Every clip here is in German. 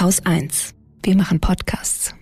Haus 1. Wir machen Podcasts.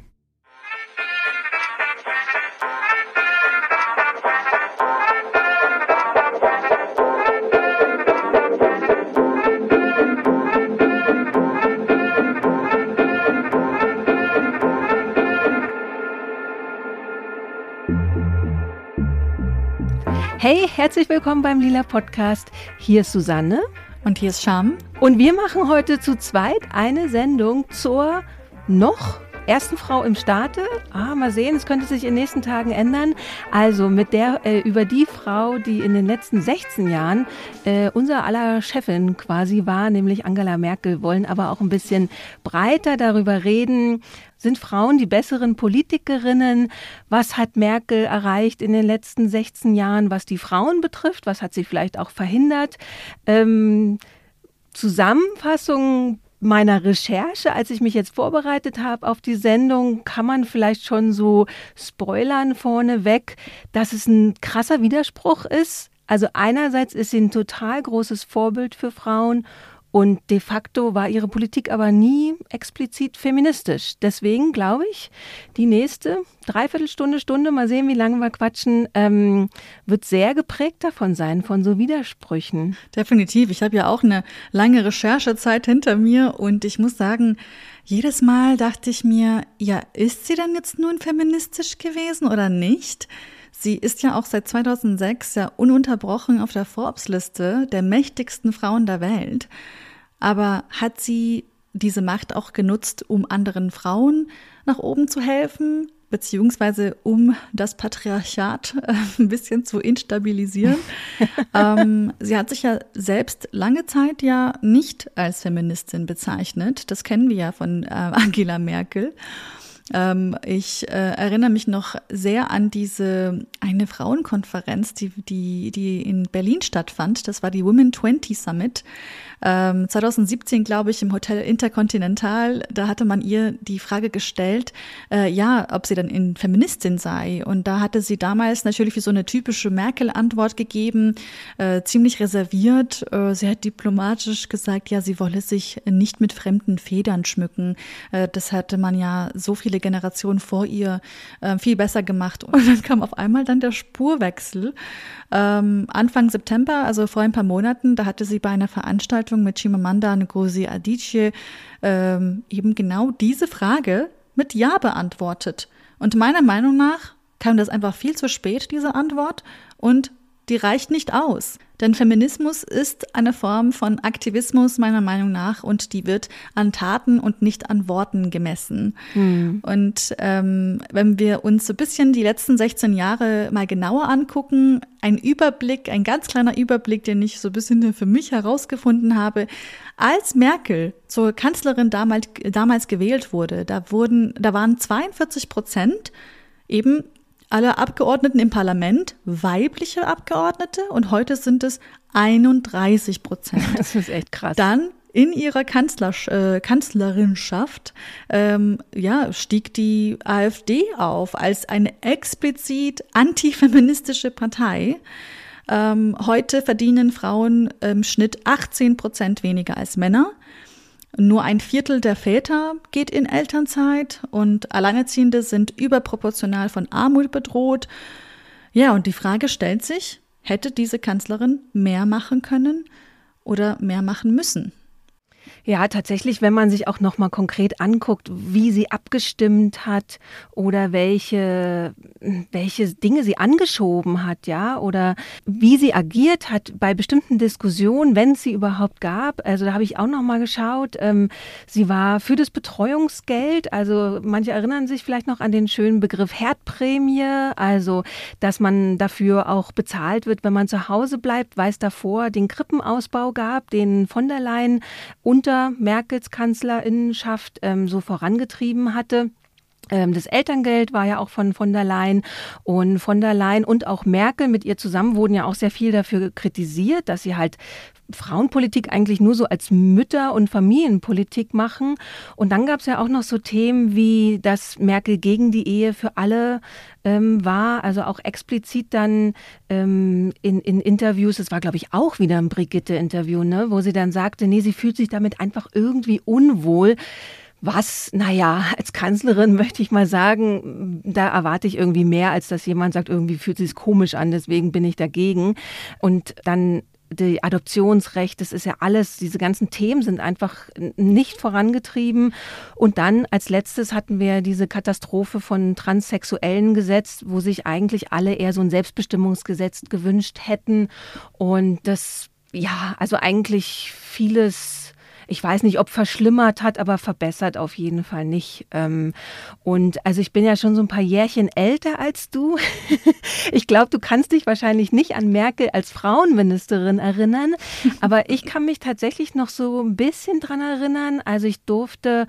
Hey, herzlich willkommen beim Lila Podcast. Hier ist Susanne. Und hier ist Scham. Und wir machen heute zu zweit eine Sendung zur noch ersten Frau im Staate. Ah, mal sehen, es könnte sich in den nächsten Tagen ändern. Also mit der, äh, über die Frau, die in den letzten 16 Jahren äh, unser aller Chefin quasi war, nämlich Angela Merkel, wollen aber auch ein bisschen breiter darüber reden, sind Frauen die besseren Politikerinnen? Was hat Merkel erreicht in den letzten 16 Jahren, was die Frauen betrifft? Was hat sie vielleicht auch verhindert? Ähm, Zusammenfassung meiner Recherche, als ich mich jetzt vorbereitet habe auf die Sendung, kann man vielleicht schon so spoilern vorneweg, dass es ein krasser Widerspruch ist. Also einerseits ist sie ein total großes Vorbild für Frauen und de facto war ihre Politik aber nie explizit feministisch. Deswegen glaube ich, die nächste Dreiviertelstunde, Stunde, mal sehen, wie lange wir quatschen, ähm, wird sehr geprägt davon sein, von so Widersprüchen. Definitiv. Ich habe ja auch eine lange Recherchezeit hinter mir und ich muss sagen, jedes Mal dachte ich mir, ja, ist sie denn jetzt nun feministisch gewesen oder nicht? Sie ist ja auch seit 2006 ja ununterbrochen auf der Forbes-Liste der mächtigsten Frauen der Welt. Aber hat sie diese Macht auch genutzt, um anderen Frauen nach oben zu helfen, beziehungsweise um das Patriarchat äh, ein bisschen zu instabilisieren? ähm, sie hat sich ja selbst lange Zeit ja nicht als Feministin bezeichnet. Das kennen wir ja von äh, Angela Merkel. Ähm, ich äh, erinnere mich noch sehr an diese eine Frauenkonferenz, die, die, die in Berlin stattfand. Das war die Women 20 Summit. Ähm, 2017, glaube ich, im Hotel Intercontinental, da hatte man ihr die Frage gestellt, äh, ja, ob sie dann in Feministin sei. Und da hatte sie damals natürlich wie so eine typische Merkel-Antwort gegeben, äh, ziemlich reserviert. Äh, sie hat diplomatisch gesagt, ja, sie wolle sich nicht mit fremden Federn schmücken. Äh, das hatte man ja so viele Generationen vor ihr äh, viel besser gemacht. Und dann kam auf einmal dann der Spurwechsel. Ähm, Anfang September, also vor ein paar Monaten, da hatte sie bei einer Veranstaltung mit Chimamanda Ngozi Adichie ähm, eben genau diese Frage mit Ja beantwortet. Und meiner Meinung nach kam das einfach viel zu spät, diese Antwort, und die reicht nicht aus. Denn Feminismus ist eine Form von Aktivismus meiner Meinung nach und die wird an Taten und nicht an Worten gemessen. Mhm. Und ähm, wenn wir uns so ein bisschen die letzten 16 Jahre mal genauer angucken, ein Überblick, ein ganz kleiner Überblick, den ich so ein bisschen für mich herausgefunden habe, als Merkel zur Kanzlerin damals, damals gewählt wurde, da wurden, da waren 42 Prozent eben alle Abgeordneten im Parlament weibliche Abgeordnete und heute sind es 31 Prozent. Das ist echt krass. Dann in ihrer Kanzler, äh, Kanzlerinschaft ähm, ja, stieg die AfD auf als eine explizit antifeministische Partei. Ähm, heute verdienen Frauen im Schnitt 18 Prozent weniger als Männer. Nur ein Viertel der Väter geht in Elternzeit und Alleinerziehende sind überproportional von Armut bedroht. Ja, und die Frage stellt sich, hätte diese Kanzlerin mehr machen können oder mehr machen müssen? Ja, tatsächlich, wenn man sich auch noch mal konkret anguckt, wie sie abgestimmt hat oder welche welche Dinge sie angeschoben hat, ja, oder wie sie agiert hat bei bestimmten Diskussionen, wenn es sie überhaupt gab. Also da habe ich auch noch mal geschaut. Ähm, sie war für das Betreuungsgeld. Also manche erinnern sich vielleicht noch an den schönen Begriff Herdprämie, also dass man dafür auch bezahlt wird, wenn man zu Hause bleibt, weil es davor den Krippenausbau gab, den von der Leyen unter unter Merkels Kanzlerinnenschaft ähm, so vorangetrieben hatte. Ähm, das Elterngeld war ja auch von von der Leyen und von der Leyen und auch Merkel mit ihr zusammen wurden ja auch sehr viel dafür kritisiert, dass sie halt Frauenpolitik eigentlich nur so als Mütter- und Familienpolitik machen. Und dann gab es ja auch noch so Themen wie, dass Merkel gegen die Ehe für alle ähm, war, also auch explizit dann ähm, in, in Interviews, das war glaube ich auch wieder ein Brigitte-Interview, ne, wo sie dann sagte, nee, sie fühlt sich damit einfach irgendwie unwohl Was, naja, als Kanzlerin möchte ich mal sagen, da erwarte ich irgendwie mehr, als dass jemand sagt, irgendwie fühlt sich komisch an, deswegen bin ich dagegen. Und dann die Adoptionsrecht, das ist ja alles, diese ganzen Themen sind einfach nicht vorangetrieben. Und dann als letztes hatten wir diese Katastrophe von transsexuellen Gesetz, wo sich eigentlich alle eher so ein Selbstbestimmungsgesetz gewünscht hätten. Und das, ja, also eigentlich vieles ich weiß nicht, ob verschlimmert hat, aber verbessert auf jeden Fall nicht. Ähm, und also ich bin ja schon so ein paar Jährchen älter als du. Ich glaube, du kannst dich wahrscheinlich nicht an Merkel als Frauenministerin erinnern, aber ich kann mich tatsächlich noch so ein bisschen dran erinnern. Also ich durfte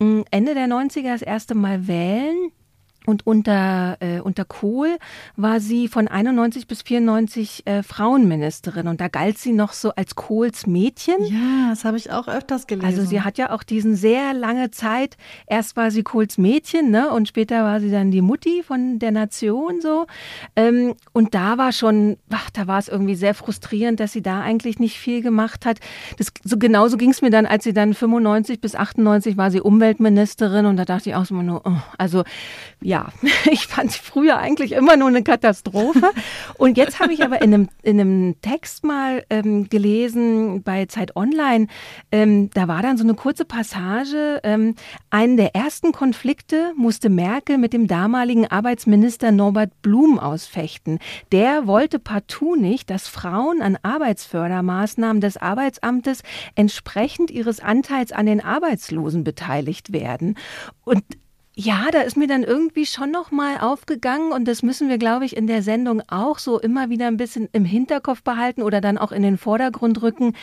hm, Ende der 90er das erste Mal wählen und unter, äh, unter Kohl war sie von 91 bis 94 äh, Frauenministerin und da galt sie noch so als Kohls Mädchen. Ja, das habe ich auch öfters gelesen. Also sie hat ja auch diesen sehr lange Zeit, erst war sie Kohls Mädchen ne, und später war sie dann die Mutti von der Nation so. Ähm, und da war schon, ach, da war es irgendwie sehr frustrierend, dass sie da eigentlich nicht viel gemacht hat. Das, so genauso ging es mir dann, als sie dann 95 bis 98 war sie Umweltministerin und da dachte ich auch immer nur, oh, also ja, ja, ich fand sie früher eigentlich immer nur eine Katastrophe. Und jetzt habe ich aber in einem, in einem Text mal ähm, gelesen bei Zeit Online, ähm, da war dann so eine kurze Passage, ähm, einen der ersten Konflikte musste Merkel mit dem damaligen Arbeitsminister Norbert Blum ausfechten. Der wollte partout nicht, dass Frauen an Arbeitsfördermaßnahmen des Arbeitsamtes entsprechend ihres Anteils an den Arbeitslosen beteiligt werden. Und ja, da ist mir dann irgendwie schon noch mal aufgegangen und das müssen wir, glaube ich, in der Sendung auch so immer wieder ein bisschen im Hinterkopf behalten oder dann auch in den Vordergrund rücken,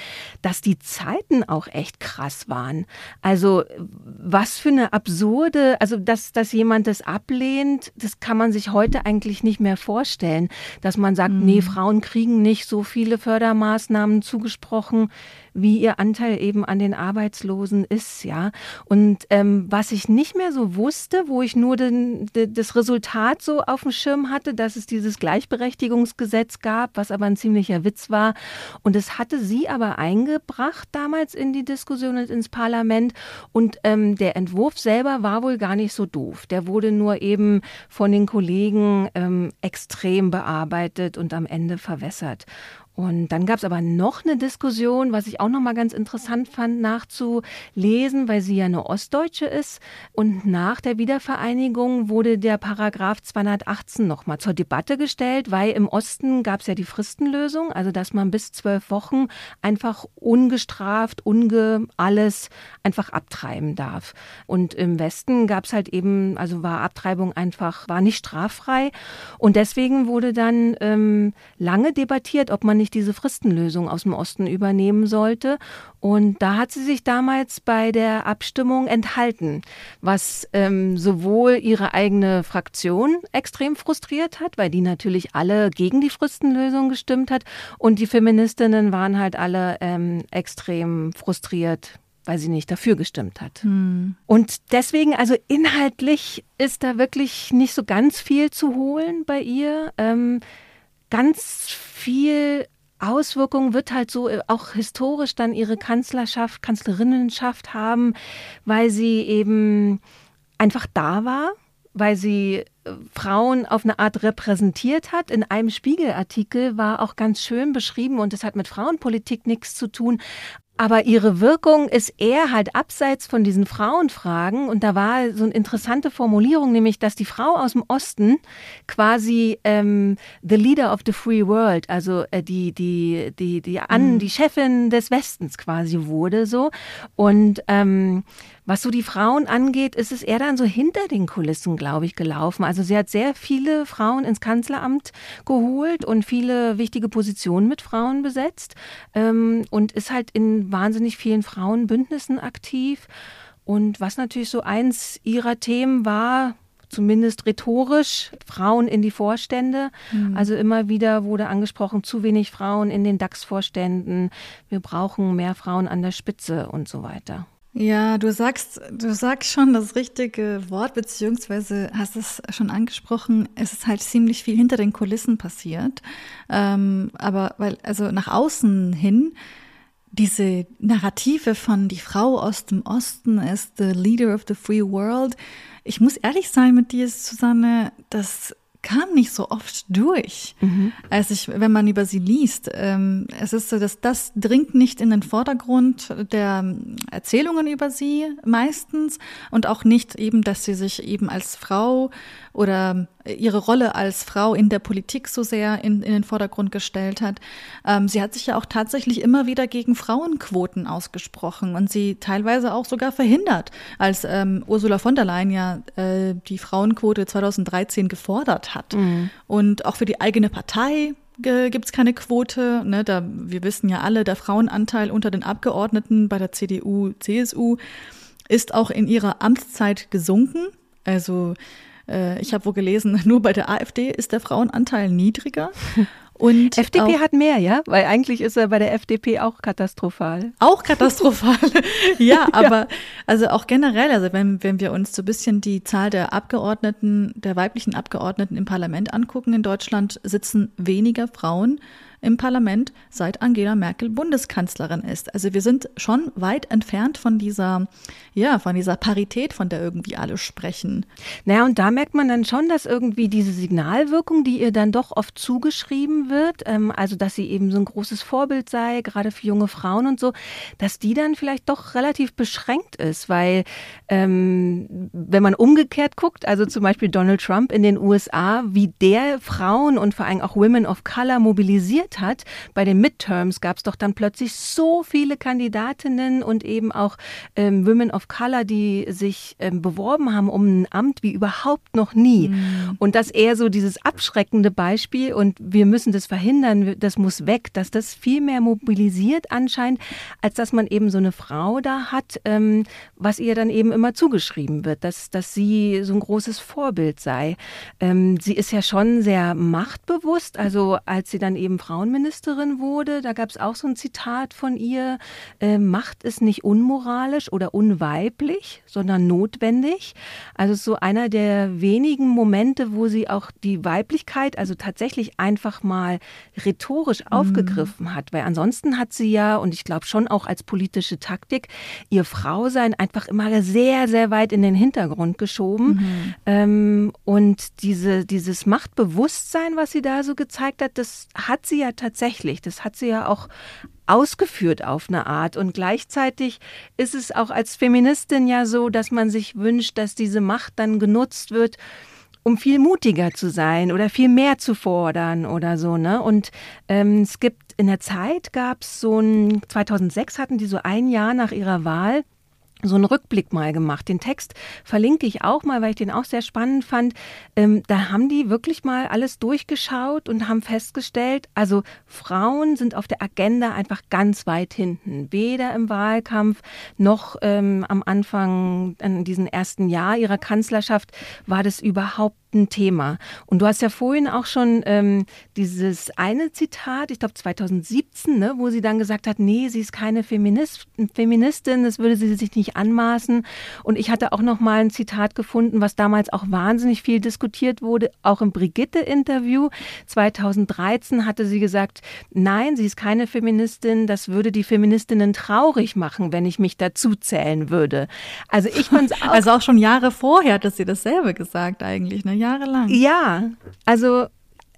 dass die Zeiten auch echt krass waren. Also was für eine absurde, also dass, dass jemand das ablehnt, das kann man sich heute eigentlich nicht mehr vorstellen, dass man sagt, mhm. nee, Frauen kriegen nicht so viele Fördermaßnahmen zugesprochen wie ihr Anteil eben an den Arbeitslosen ist, ja. Und ähm, was ich nicht mehr so wusste, wo ich nur den, den, das Resultat so auf dem Schirm hatte, dass es dieses Gleichberechtigungsgesetz gab, was aber ein ziemlicher Witz war. Und es hatte sie aber eingebracht damals in die Diskussion und ins Parlament. Und ähm, der Entwurf selber war wohl gar nicht so doof. Der wurde nur eben von den Kollegen ähm, extrem bearbeitet und am Ende verwässert. Und dann gab es aber noch eine Diskussion, was ich auch noch mal ganz interessant fand nachzulesen, weil sie ja eine Ostdeutsche ist. Und nach der Wiedervereinigung wurde der Paragraph 218 noch mal zur Debatte gestellt, weil im Osten gab es ja die Fristenlösung, also dass man bis zwölf Wochen einfach ungestraft, unge alles einfach abtreiben darf. Und im Westen gab es halt eben, also war Abtreibung einfach, war nicht straffrei. Und deswegen wurde dann ähm, lange debattiert, ob man nicht diese Fristenlösung aus dem Osten übernehmen sollte. Und da hat sie sich damals bei der Abstimmung enthalten, was ähm, sowohl ihre eigene Fraktion extrem frustriert hat, weil die natürlich alle gegen die Fristenlösung gestimmt hat. Und die Feministinnen waren halt alle ähm, extrem frustriert, weil sie nicht dafür gestimmt hat. Hm. Und deswegen, also inhaltlich ist da wirklich nicht so ganz viel zu holen bei ihr. Ähm, ganz viel Auswirkungen wird halt so äh, auch historisch dann ihre Kanzlerschaft, Kanzlerinnenschaft haben, weil sie eben einfach da war, weil sie äh, Frauen auf eine Art repräsentiert hat. In einem Spiegelartikel war auch ganz schön beschrieben, und es hat mit Frauenpolitik nichts zu tun, aber ihre Wirkung ist eher halt abseits von diesen Frauenfragen. Und da war so eine interessante Formulierung, nämlich, dass die Frau aus dem Osten quasi ähm, the leader of the free world, also äh, die, die, die, die, an, mhm. die Chefin des Westens quasi wurde so. Und ähm, was so die Frauen angeht, ist es eher dann so hinter den Kulissen, glaube ich, gelaufen. Also sie hat sehr viele Frauen ins Kanzleramt geholt und viele wichtige Positionen mit Frauen besetzt ähm, und ist halt in wahnsinnig vielen Frauenbündnissen aktiv. Und was natürlich so eins ihrer Themen war, zumindest rhetorisch, Frauen in die Vorstände. Mhm. Also immer wieder wurde angesprochen, zu wenig Frauen in den DAX-Vorständen. Wir brauchen mehr Frauen an der Spitze und so weiter. Ja, du sagst, du sagst schon das richtige Wort, beziehungsweise hast es schon angesprochen. Es ist halt ziemlich viel hinter den Kulissen passiert. Ähm, aber weil, also nach außen hin diese Narrative von die Frau aus dem Osten ist the leader of the free world. Ich muss ehrlich sein mit dir, Susanne, das kam nicht so oft durch, mhm. als ich, wenn man über sie liest. Ähm, es ist so, dass das dringt nicht in den Vordergrund der Erzählungen über sie meistens und auch nicht eben, dass sie sich eben als Frau oder ihre Rolle als Frau in der Politik so sehr in, in den Vordergrund gestellt hat. Ähm, sie hat sich ja auch tatsächlich immer wieder gegen Frauenquoten ausgesprochen und sie teilweise auch sogar verhindert, als ähm, Ursula von der Leyen ja äh, die Frauenquote 2013 gefordert hat. Mhm. Und auch für die eigene Partei gibt es keine Quote. Ne? Da, wir wissen ja alle, der Frauenanteil unter den Abgeordneten bei der CDU, CSU ist auch in ihrer Amtszeit gesunken. Also äh, ich habe wohl gelesen, nur bei der AfD ist der Frauenanteil niedriger. Und FDP hat mehr, ja? Weil eigentlich ist er bei der FDP auch katastrophal. Auch katastrophal, ja, aber ja. also auch generell, also wenn, wenn wir uns so ein bisschen die Zahl der Abgeordneten, der weiblichen Abgeordneten im Parlament angucken in Deutschland, sitzen weniger Frauen im Parlament, seit Angela Merkel Bundeskanzlerin ist. Also wir sind schon weit entfernt von dieser, ja, von dieser Parität, von der irgendwie alle sprechen. Naja, und da merkt man dann schon, dass irgendwie diese Signalwirkung, die ihr dann doch oft zugeschrieben wird, ähm, also dass sie eben so ein großes Vorbild sei, gerade für junge Frauen und so, dass die dann vielleicht doch relativ beschränkt ist, weil ähm, wenn man umgekehrt guckt, also zum Beispiel Donald Trump in den USA, wie der Frauen und vor allem auch Women of Color mobilisiert geführt hat. Bei den Midterms gab es doch dann plötzlich so viele Kandidatinnen und eben auch ähm, Women of Color, die sich ähm, beworben haben um ein Amt wie überhaupt noch nie. Mhm. Und das eher so dieses abschreckende Beispiel und wir müssen das verhindern, das muss weg, dass das viel mehr mobilisiert anscheinend, als dass man eben so eine Frau da hat, ähm, was ihr dann eben immer zugeschrieben wird, dass, dass sie so ein großes Vorbild sei. Ähm, sie ist ja schon sehr machtbewusst, also als sie dann eben Frauen Frauenministerin wurde. Da gab es auch so ein Zitat von ihr, äh, Macht ist nicht unmoralisch oder unweiblich, sondern notwendig. Also so einer der wenigen Momente, wo sie auch die Weiblichkeit, also tatsächlich einfach mal rhetorisch mhm. aufgegriffen hat. Weil ansonsten hat sie ja, und ich glaube schon auch als politische Taktik, ihr Frausein einfach immer sehr, sehr weit in den Hintergrund geschoben. Mhm. Ähm, und diese, dieses Machtbewusstsein, was sie da so gezeigt hat, das hat sie ja tatsächlich. Das hat sie ja auch ausgeführt auf eine Art. Und gleichzeitig ist es auch als Feministin ja so, dass man sich wünscht, dass diese Macht dann genutzt wird, um viel mutiger zu sein oder viel mehr zu fordern oder so. Ne? Und ähm, es gibt in der Zeit gab es so ein 2006 hatten die so ein Jahr nach ihrer Wahl so einen Rückblick mal gemacht. Den Text verlinke ich auch mal, weil ich den auch sehr spannend fand. Ähm, da haben die wirklich mal alles durchgeschaut und haben festgestellt, also Frauen sind auf der Agenda einfach ganz weit hinten. Weder im Wahlkampf noch ähm, am Anfang, in diesem ersten Jahr ihrer Kanzlerschaft, war das überhaupt ein Thema. Und du hast ja vorhin auch schon ähm, dieses eine Zitat, ich glaube 2017, ne, wo sie dann gesagt hat, nee, sie ist keine Feminist, Feministin, das würde sie sich nicht anmaßen. Und ich hatte auch noch mal ein Zitat gefunden, was damals auch wahnsinnig viel diskutiert wurde, auch im Brigitte-Interview 2013 hatte sie gesagt, nein, sie ist keine Feministin, das würde die Feministinnen traurig machen, wenn ich mich dazu zählen würde. Also ich fand auch also auch schon Jahre vorher hat sie dasselbe gesagt eigentlich, ne? Jahrelang. Ja, also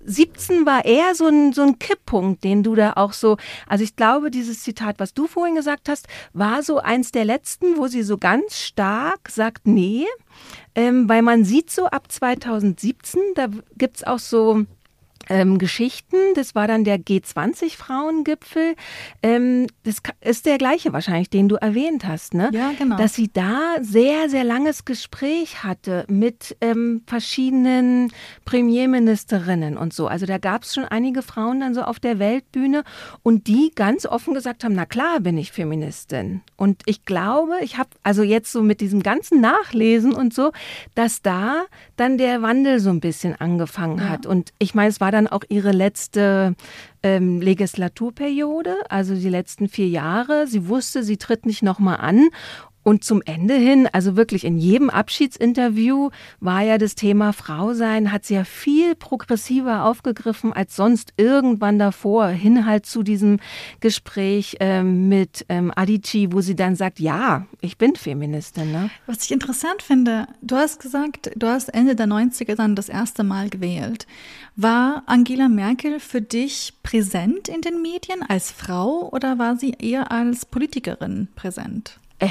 17 war eher so ein, so ein Kipppunkt, den du da auch so, also ich glaube, dieses Zitat, was du vorhin gesagt hast, war so eins der letzten, wo sie so ganz stark sagt, nee, ähm, weil man sieht so ab 2017, da gibt es auch so ähm, Geschichten. Das war dann der G20-Frauengipfel. Ähm, das ist der gleiche wahrscheinlich, den du erwähnt hast, ne? Ja, genau. Dass sie da sehr, sehr langes Gespräch hatte mit ähm, verschiedenen Premierministerinnen und so. Also da gab es schon einige Frauen dann so auf der Weltbühne und die ganz offen gesagt haben, na klar bin ich Feministin. Und ich glaube, ich habe also jetzt so mit diesem ganzen Nachlesen und so, dass da dann der Wandel so ein bisschen angefangen ja. hat. Und ich meine, es war dann auch ihre letzte ähm, Legislaturperiode, also die letzten vier Jahre. Sie wusste, sie tritt nicht nochmal an. Und zum Ende hin, also wirklich in jedem Abschiedsinterview war ja das Thema Frau sein, hat sie ja viel progressiver aufgegriffen als sonst irgendwann davor, hin halt zu diesem Gespräch ähm, mit ähm, Adichie, wo sie dann sagt, ja, ich bin Feministin. Ne? Was ich interessant finde, du hast gesagt, du hast Ende der 90er dann das erste Mal gewählt. War Angela Merkel für dich präsent in den Medien als Frau oder war sie eher als Politikerin präsent? Äh,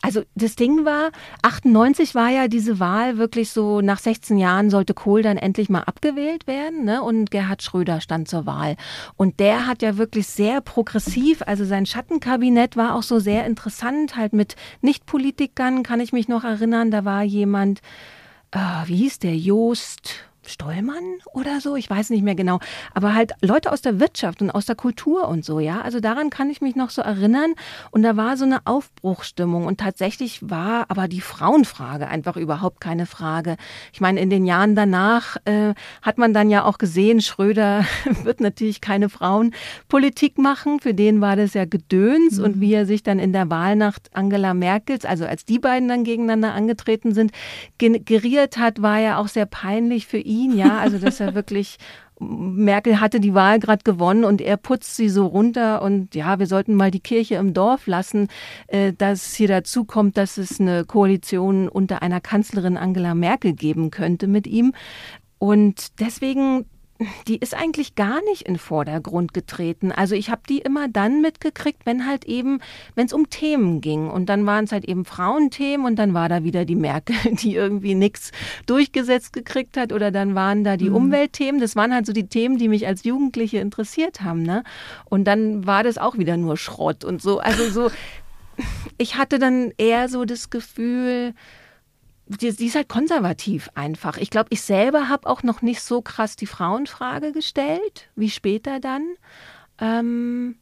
also das Ding war, 98 war ja diese Wahl wirklich so, nach 16 Jahren sollte Kohl dann endlich mal abgewählt werden ne? und Gerhard Schröder stand zur Wahl. Und der hat ja wirklich sehr progressiv, also sein Schattenkabinett war auch so sehr interessant, halt mit Nichtpolitikern, kann ich mich noch erinnern, da war jemand, äh, wie hieß der, Joost, Stollmann oder so, ich weiß nicht mehr genau, aber halt Leute aus der Wirtschaft und aus der Kultur und so, ja. Also daran kann ich mich noch so erinnern. Und da war so eine Aufbruchstimmung und tatsächlich war aber die Frauenfrage einfach überhaupt keine Frage. Ich meine, in den Jahren danach äh, hat man dann ja auch gesehen, Schröder wird natürlich keine Frauenpolitik machen. Für den war das ja Gedöns mhm. und wie er sich dann in der Wahlnacht Angela Merkels, also als die beiden dann gegeneinander angetreten sind, geriert hat, war ja auch sehr peinlich für ihn ihn, ja, also dass er wirklich Merkel hatte die Wahl gerade gewonnen und er putzt sie so runter und ja, wir sollten mal die Kirche im Dorf lassen, äh, dass hier dazu kommt, dass es eine Koalition unter einer Kanzlerin Angela Merkel geben könnte mit ihm. Und deswegen die ist eigentlich gar nicht in Vordergrund getreten. Also ich habe die immer dann mitgekriegt, wenn halt eben, wenn es um Themen ging. Und dann waren es halt eben Frauenthemen und dann war da wieder die Merkel, die irgendwie nichts durchgesetzt gekriegt hat. Oder dann waren da die mhm. Umweltthemen. Das waren halt so die Themen, die mich als Jugendliche interessiert haben. Ne? Und dann war das auch wieder nur Schrott und so. Also so, ich hatte dann eher so das Gefühl, die, die ist halt konservativ einfach. Ich glaube, ich selber habe auch noch nicht so krass die Frauenfrage gestellt, wie später dann. Ähm,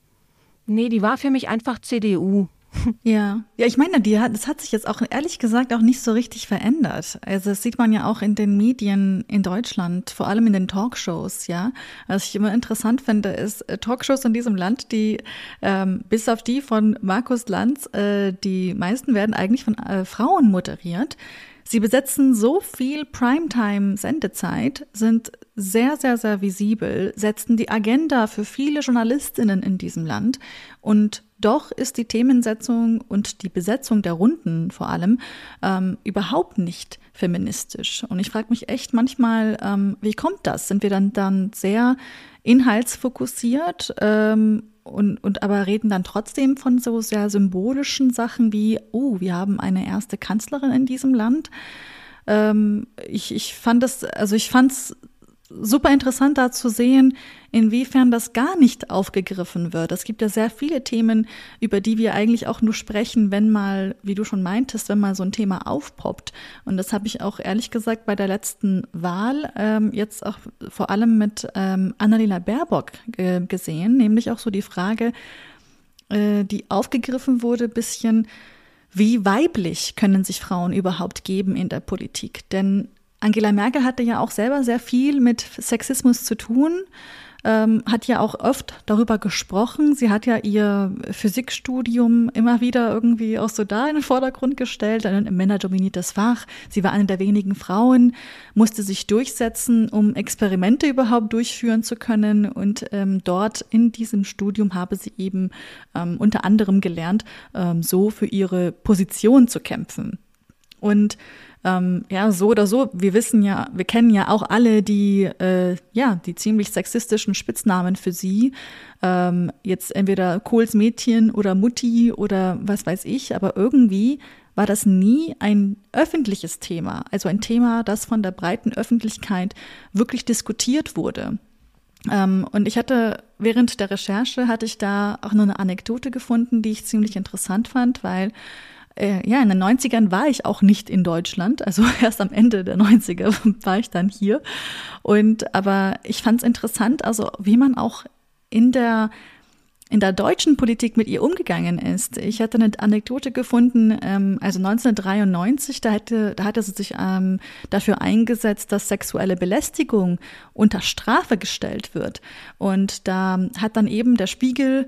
nee, die war für mich einfach CDU. Ja, ja, ich meine, die hat, das hat sich jetzt auch ehrlich gesagt auch nicht so richtig verändert. Also das sieht man ja auch in den Medien in Deutschland, vor allem in den Talkshows, ja. Was ich immer interessant finde, ist äh, Talkshows in diesem Land, die ähm, bis auf die von Markus Lanz, äh, die meisten werden eigentlich von äh, Frauen moderiert. Sie besetzen so viel Primetime-Sendezeit, sind sehr, sehr, sehr visibel, setzen die Agenda für viele Journalistinnen in diesem Land und doch ist die Themensetzung und die Besetzung der Runden vor allem ähm, überhaupt nicht feministisch. Und ich frage mich echt manchmal, ähm, wie kommt das? Sind wir dann, dann sehr inhaltsfokussiert ähm, und, und aber reden dann trotzdem von so sehr symbolischen Sachen wie, oh, wir haben eine erste Kanzlerin in diesem Land. Ähm, ich, ich fand das, also ich fand es super interessant da zu sehen, inwiefern das gar nicht aufgegriffen wird. Es gibt ja sehr viele Themen, über die wir eigentlich auch nur sprechen, wenn mal, wie du schon meintest, wenn mal so ein Thema aufpoppt. Und das habe ich auch ehrlich gesagt bei der letzten Wahl ähm, jetzt auch vor allem mit ähm, Annalena Baerbock äh, gesehen, nämlich auch so die Frage, äh, die aufgegriffen wurde, bisschen, wie weiblich können sich Frauen überhaupt geben in der Politik? Denn Angela Merkel hatte ja auch selber sehr viel mit Sexismus zu tun, ähm, hat ja auch oft darüber gesprochen. Sie hat ja ihr Physikstudium immer wieder irgendwie auch so da in den Vordergrund gestellt, ein männerdominiertes Fach. Sie war eine der wenigen Frauen, musste sich durchsetzen, um Experimente überhaupt durchführen zu können. Und ähm, dort in diesem Studium habe sie eben ähm, unter anderem gelernt, ähm, so für ihre Position zu kämpfen. Und ähm, ja, so oder so, wir wissen ja, wir kennen ja auch alle die, äh, ja, die ziemlich sexistischen Spitznamen für sie. Ähm, jetzt entweder Kohls Mädchen oder Mutti oder was weiß ich, aber irgendwie war das nie ein öffentliches Thema, also ein Thema, das von der breiten Öffentlichkeit wirklich diskutiert wurde. Ähm, und ich hatte während der Recherche hatte ich da auch noch eine Anekdote gefunden, die ich ziemlich interessant fand, weil äh, ja, in den 90ern war ich auch nicht in Deutschland. Also erst am Ende der 90er war ich dann hier. Und aber ich fand es interessant, also wie man auch in der in der deutschen Politik mit ihr umgegangen ist. Ich hatte eine Anekdote gefunden, ähm, also 1993, da, hätte, da hatte sie sich ähm, dafür eingesetzt, dass sexuelle Belästigung unter Strafe gestellt wird. Und da hat dann eben der Spiegel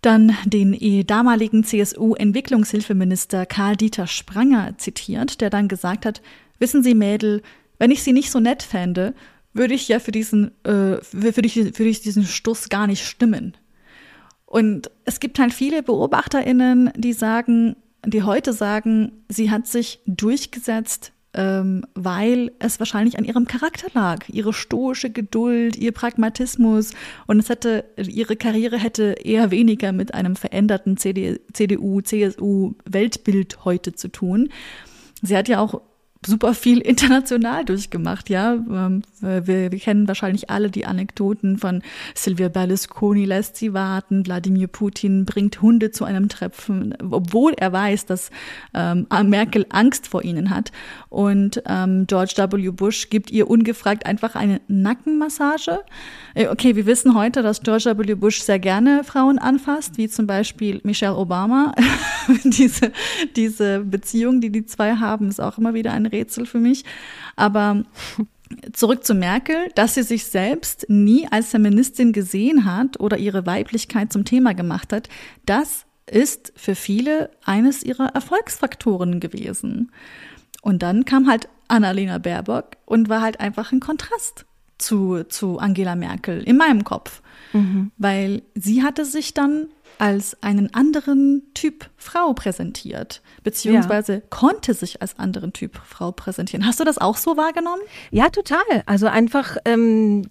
dann den damaligen CSU-Entwicklungshilfeminister Karl-Dieter Spranger zitiert, der dann gesagt hat, wissen Sie, Mädel, wenn ich Sie nicht so nett fände, würde ich ja für diesen, äh, für, die, für diesen Stuss gar nicht stimmen. Und es gibt halt viele BeobachterInnen, die sagen, die heute sagen, sie hat sich durchgesetzt, ähm, weil es wahrscheinlich an ihrem Charakter lag, ihre stoische Geduld, ihr Pragmatismus und es hätte ihre Karriere hätte eher weniger mit einem veränderten CD, CDU, CSU Weltbild heute zu tun. Sie hat ja auch super viel international durchgemacht, ja. Ähm, wir, wir, kennen wahrscheinlich alle die Anekdoten von Silvia Berlusconi lässt sie warten, Wladimir Putin bringt Hunde zu einem Treffen, obwohl er weiß, dass ähm, Merkel Angst vor ihnen hat. Und ähm, George W. Bush gibt ihr ungefragt einfach eine Nackenmassage. Äh, okay, wir wissen heute, dass George W. Bush sehr gerne Frauen anfasst, wie zum Beispiel Michelle Obama. diese, diese Beziehung, die die zwei haben, ist auch immer wieder ein Rätsel für mich. Aber zurück zu Merkel, dass sie sich selbst nie als Feministin gesehen hat oder ihre Weiblichkeit zum Thema gemacht hat, das ist für viele eines ihrer Erfolgsfaktoren gewesen. Und dann kam halt Annalena Baerbock und war halt einfach ein Kontrast zu, zu Angela Merkel in meinem Kopf. Mhm. Weil sie hatte sich dann als einen anderen Typ Frau präsentiert, beziehungsweise ja. konnte sich als anderen Typ Frau präsentieren. Hast du das auch so wahrgenommen? Ja, total. Also einfach, ähm,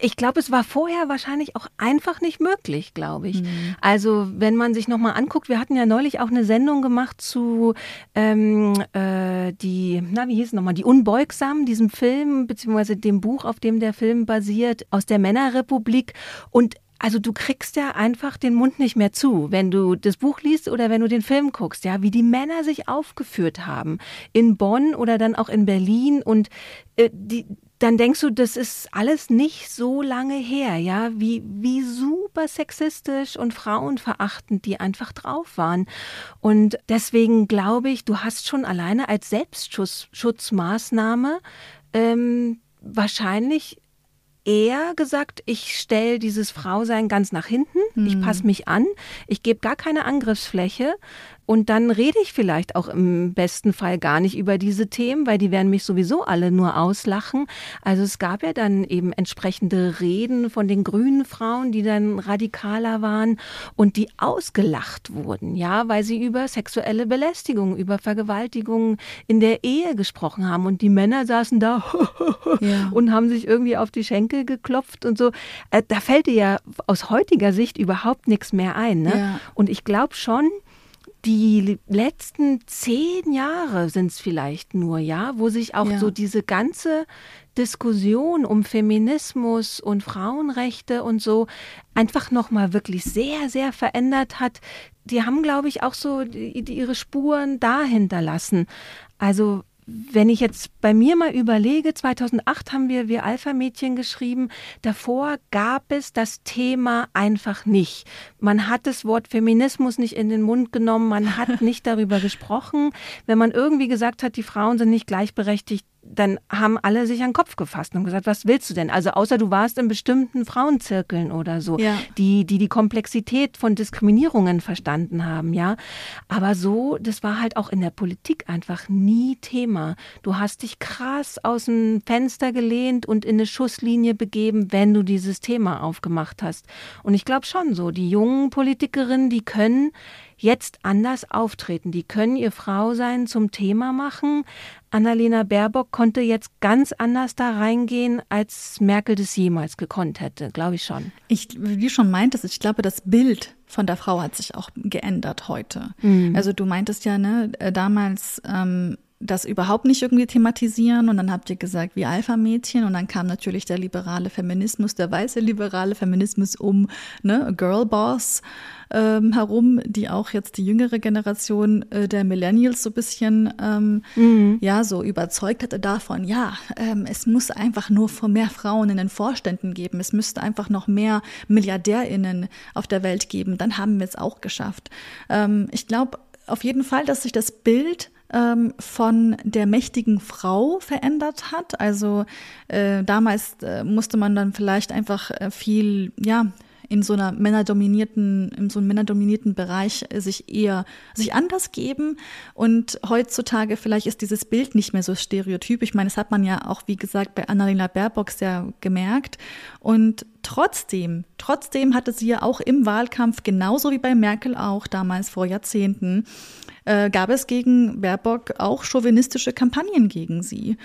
ich glaube, es war vorher wahrscheinlich auch einfach nicht möglich, glaube ich. Mhm. Also wenn man sich nochmal anguckt, wir hatten ja neulich auch eine Sendung gemacht zu ähm, äh, die, na, wie hieß es nochmal, die Unbeugsamen, diesem Film, beziehungsweise dem Buch, auf dem der Film basiert, aus der Männerrepublik. Und also du kriegst ja einfach den Mund nicht mehr zu, wenn du das Buch liest oder wenn du den Film guckst, ja, wie die Männer sich aufgeführt haben in Bonn oder dann auch in Berlin und äh, die dann denkst du, das ist alles nicht so lange her, ja, wie, wie super sexistisch und frauenverachtend die einfach drauf waren. Und deswegen glaube ich, du hast schon alleine als Selbstschutzmaßnahme ähm, wahrscheinlich eher gesagt, ich stelle dieses Frausein ganz nach hinten, mhm. ich passe mich an, ich gebe gar keine Angriffsfläche, und dann rede ich vielleicht auch im besten Fall gar nicht über diese Themen, weil die werden mich sowieso alle nur auslachen. Also es gab ja dann eben entsprechende Reden von den grünen Frauen, die dann radikaler waren und die ausgelacht wurden, ja, weil sie über sexuelle Belästigung, über Vergewaltigung in der Ehe gesprochen haben. Und die Männer saßen da ja. und haben sich irgendwie auf die Schenkel geklopft und so. Äh, da fällt dir ja aus heutiger Sicht überhaupt nichts mehr ein. Ne? Ja. Und ich glaube schon, die letzten zehn Jahre sind es vielleicht nur, ja, wo sich auch ja. so diese ganze Diskussion um Feminismus und Frauenrechte und so einfach nochmal wirklich sehr, sehr verändert hat. Die haben, glaube ich, auch so die, die ihre Spuren da hinterlassen. Also wenn ich jetzt bei mir mal überlege, 2008 haben wir Wir Alpha-Mädchen geschrieben. Davor gab es das Thema einfach nicht. Man hat das Wort Feminismus nicht in den Mund genommen, man hat nicht darüber gesprochen. Wenn man irgendwie gesagt hat, die Frauen sind nicht gleichberechtigt, dann haben alle sich an den Kopf gefasst und gesagt, was willst du denn? Also außer du warst in bestimmten Frauenzirkeln oder so, ja. die, die die Komplexität von Diskriminierungen verstanden haben, ja. Aber so, das war halt auch in der Politik einfach nie Thema. Du hast dich krass aus dem Fenster gelehnt und in eine Schusslinie begeben, wenn du dieses Thema aufgemacht hast. Und ich glaube schon so, die jungen Politikerinnen, die können jetzt anders auftreten. Die können ihr Frau sein zum Thema machen. Annalena Baerbock konnte jetzt ganz anders da reingehen, als Merkel das jemals gekonnt hätte, glaube ich schon. Ich, wie du schon meintest, ich glaube, das Bild von der Frau hat sich auch geändert heute. Mhm. Also du meintest ja, ne, äh, damals ähm, das überhaupt nicht irgendwie thematisieren und dann habt ihr gesagt, wie Alpha-Mädchen und dann kam natürlich der liberale Feminismus, der weiße liberale Feminismus um ne, Girlboss ähm, herum, die auch jetzt die jüngere Generation äh, der Millennials so ein bisschen ähm, mhm. ja so überzeugt hatte davon, ja, ähm, es muss einfach nur mehr Frauen in den Vorständen geben, es müsste einfach noch mehr MilliardärInnen auf der Welt geben, dann haben wir es auch geschafft. Ähm, ich glaube auf jeden Fall, dass sich das Bild ähm, von der mächtigen Frau verändert hat. Also äh, damals äh, musste man dann vielleicht einfach äh, viel, ja, in so einer männerdominierten, in so einem männerdominierten Bereich sich eher, sich anders geben. Und heutzutage vielleicht ist dieses Bild nicht mehr so stereotyp. Ich meine, das hat man ja auch, wie gesagt, bei Annalena Baerbock sehr gemerkt. Und trotzdem, trotzdem hatte sie ja auch im Wahlkampf, genauso wie bei Merkel auch damals vor Jahrzehnten, äh, gab es gegen Baerbock auch chauvinistische Kampagnen gegen sie.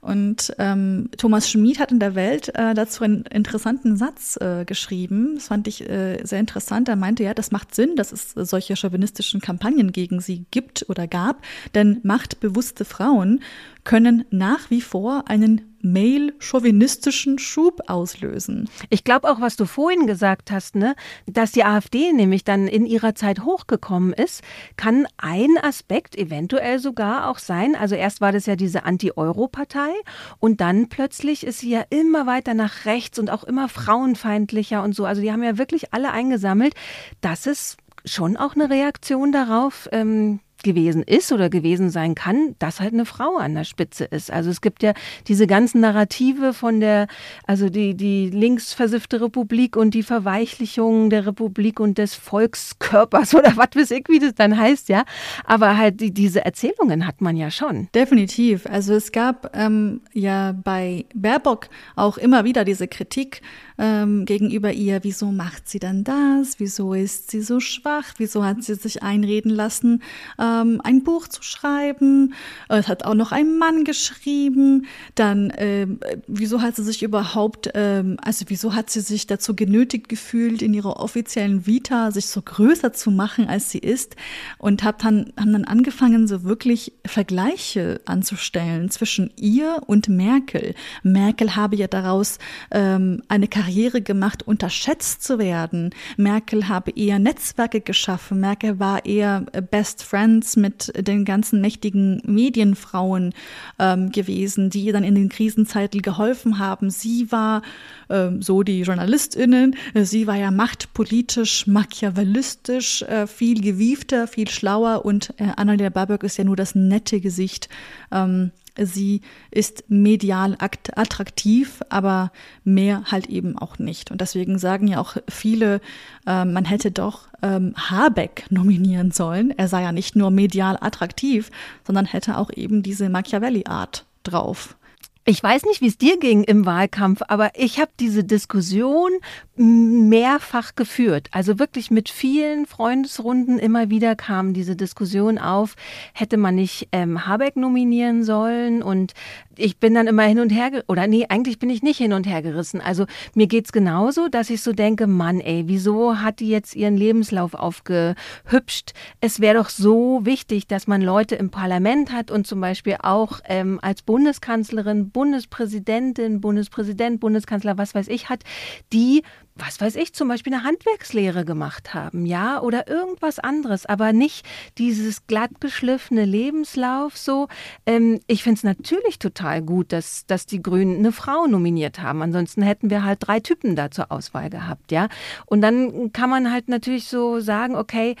Und ähm, Thomas Schmid hat in der Welt äh, dazu einen interessanten Satz äh, geschrieben. Das fand ich äh, sehr interessant. Er meinte, ja, das macht Sinn, dass es solche chauvinistischen Kampagnen gegen sie gibt oder gab, denn machtbewusste Frauen können nach wie vor einen male-chauvinistischen Schub auslösen. Ich glaube auch, was du vorhin gesagt hast, ne, dass die AfD nämlich dann in ihrer Zeit hochgekommen ist, kann ein Aspekt eventuell sogar auch sein. Also erst war das ja diese Anti-Euro-Partei und dann plötzlich ist sie ja immer weiter nach rechts und auch immer frauenfeindlicher und so. Also die haben ja wirklich alle eingesammelt. Das ist schon auch eine Reaktion darauf, ähm, gewesen ist oder gewesen sein kann, dass halt eine Frau an der Spitze ist. Also es gibt ja diese ganzen Narrative von der, also die, die linksversiffte Republik und die Verweichlichung der Republik und des Volkskörpers oder was weiß ich, wie das dann heißt, ja. Aber halt die, diese Erzählungen hat man ja schon. Definitiv. Also es gab ähm, ja bei Baerbock auch immer wieder diese Kritik, ähm, gegenüber ihr, wieso macht sie dann das, wieso ist sie so schwach, wieso hat sie sich einreden lassen, ähm, ein Buch zu schreiben, es hat auch noch ein Mann geschrieben, dann äh, wieso hat sie sich überhaupt, äh, also wieso hat sie sich dazu genötigt gefühlt, in ihrer offiziellen Vita sich so größer zu machen, als sie ist? Und hab dann, haben dann angefangen, so wirklich Vergleiche anzustellen zwischen ihr und Merkel. Merkel habe ja daraus ähm, eine Karriere Karriere gemacht, unterschätzt zu werden. Merkel habe eher Netzwerke geschaffen. Merkel war eher äh, Best Friends mit den ganzen mächtigen Medienfrauen ähm, gewesen, die ihr dann in den Krisenzeiten geholfen haben. Sie war, ähm, so die JournalistInnen, äh, sie war ja machtpolitisch, machiavellistisch, äh, viel gewiefter, viel schlauer und äh, Annalena Baerbock ist ja nur das nette Gesicht. Ähm, Sie ist medial attraktiv, aber mehr halt eben auch nicht. Und deswegen sagen ja auch viele, äh, man hätte doch ähm, Habeck nominieren sollen. Er sei ja nicht nur medial attraktiv, sondern hätte auch eben diese Machiavelli-Art drauf. Ich weiß nicht, wie es dir ging im Wahlkampf, aber ich habe diese Diskussion mehrfach geführt. Also wirklich mit vielen Freundesrunden immer wieder kam diese Diskussion auf, hätte man nicht ähm, Habeck nominieren sollen und ich bin dann immer hin und her, oder nee, eigentlich bin ich nicht hin und her gerissen. Also mir geht's genauso, dass ich so denke, Mann, ey, wieso hat die jetzt ihren Lebenslauf aufgehübscht? Es wäre doch so wichtig, dass man Leute im Parlament hat und zum Beispiel auch ähm, als Bundeskanzlerin, Bundespräsidentin, Bundespräsident, Bundeskanzler, was weiß ich, hat, die was weiß ich, zum Beispiel eine Handwerkslehre gemacht haben, ja, oder irgendwas anderes, aber nicht dieses glattgeschliffene Lebenslauf so. Ähm, ich finde es natürlich total gut, dass, dass die Grünen eine Frau nominiert haben. Ansonsten hätten wir halt drei Typen da zur Auswahl gehabt, ja. Und dann kann man halt natürlich so sagen, okay,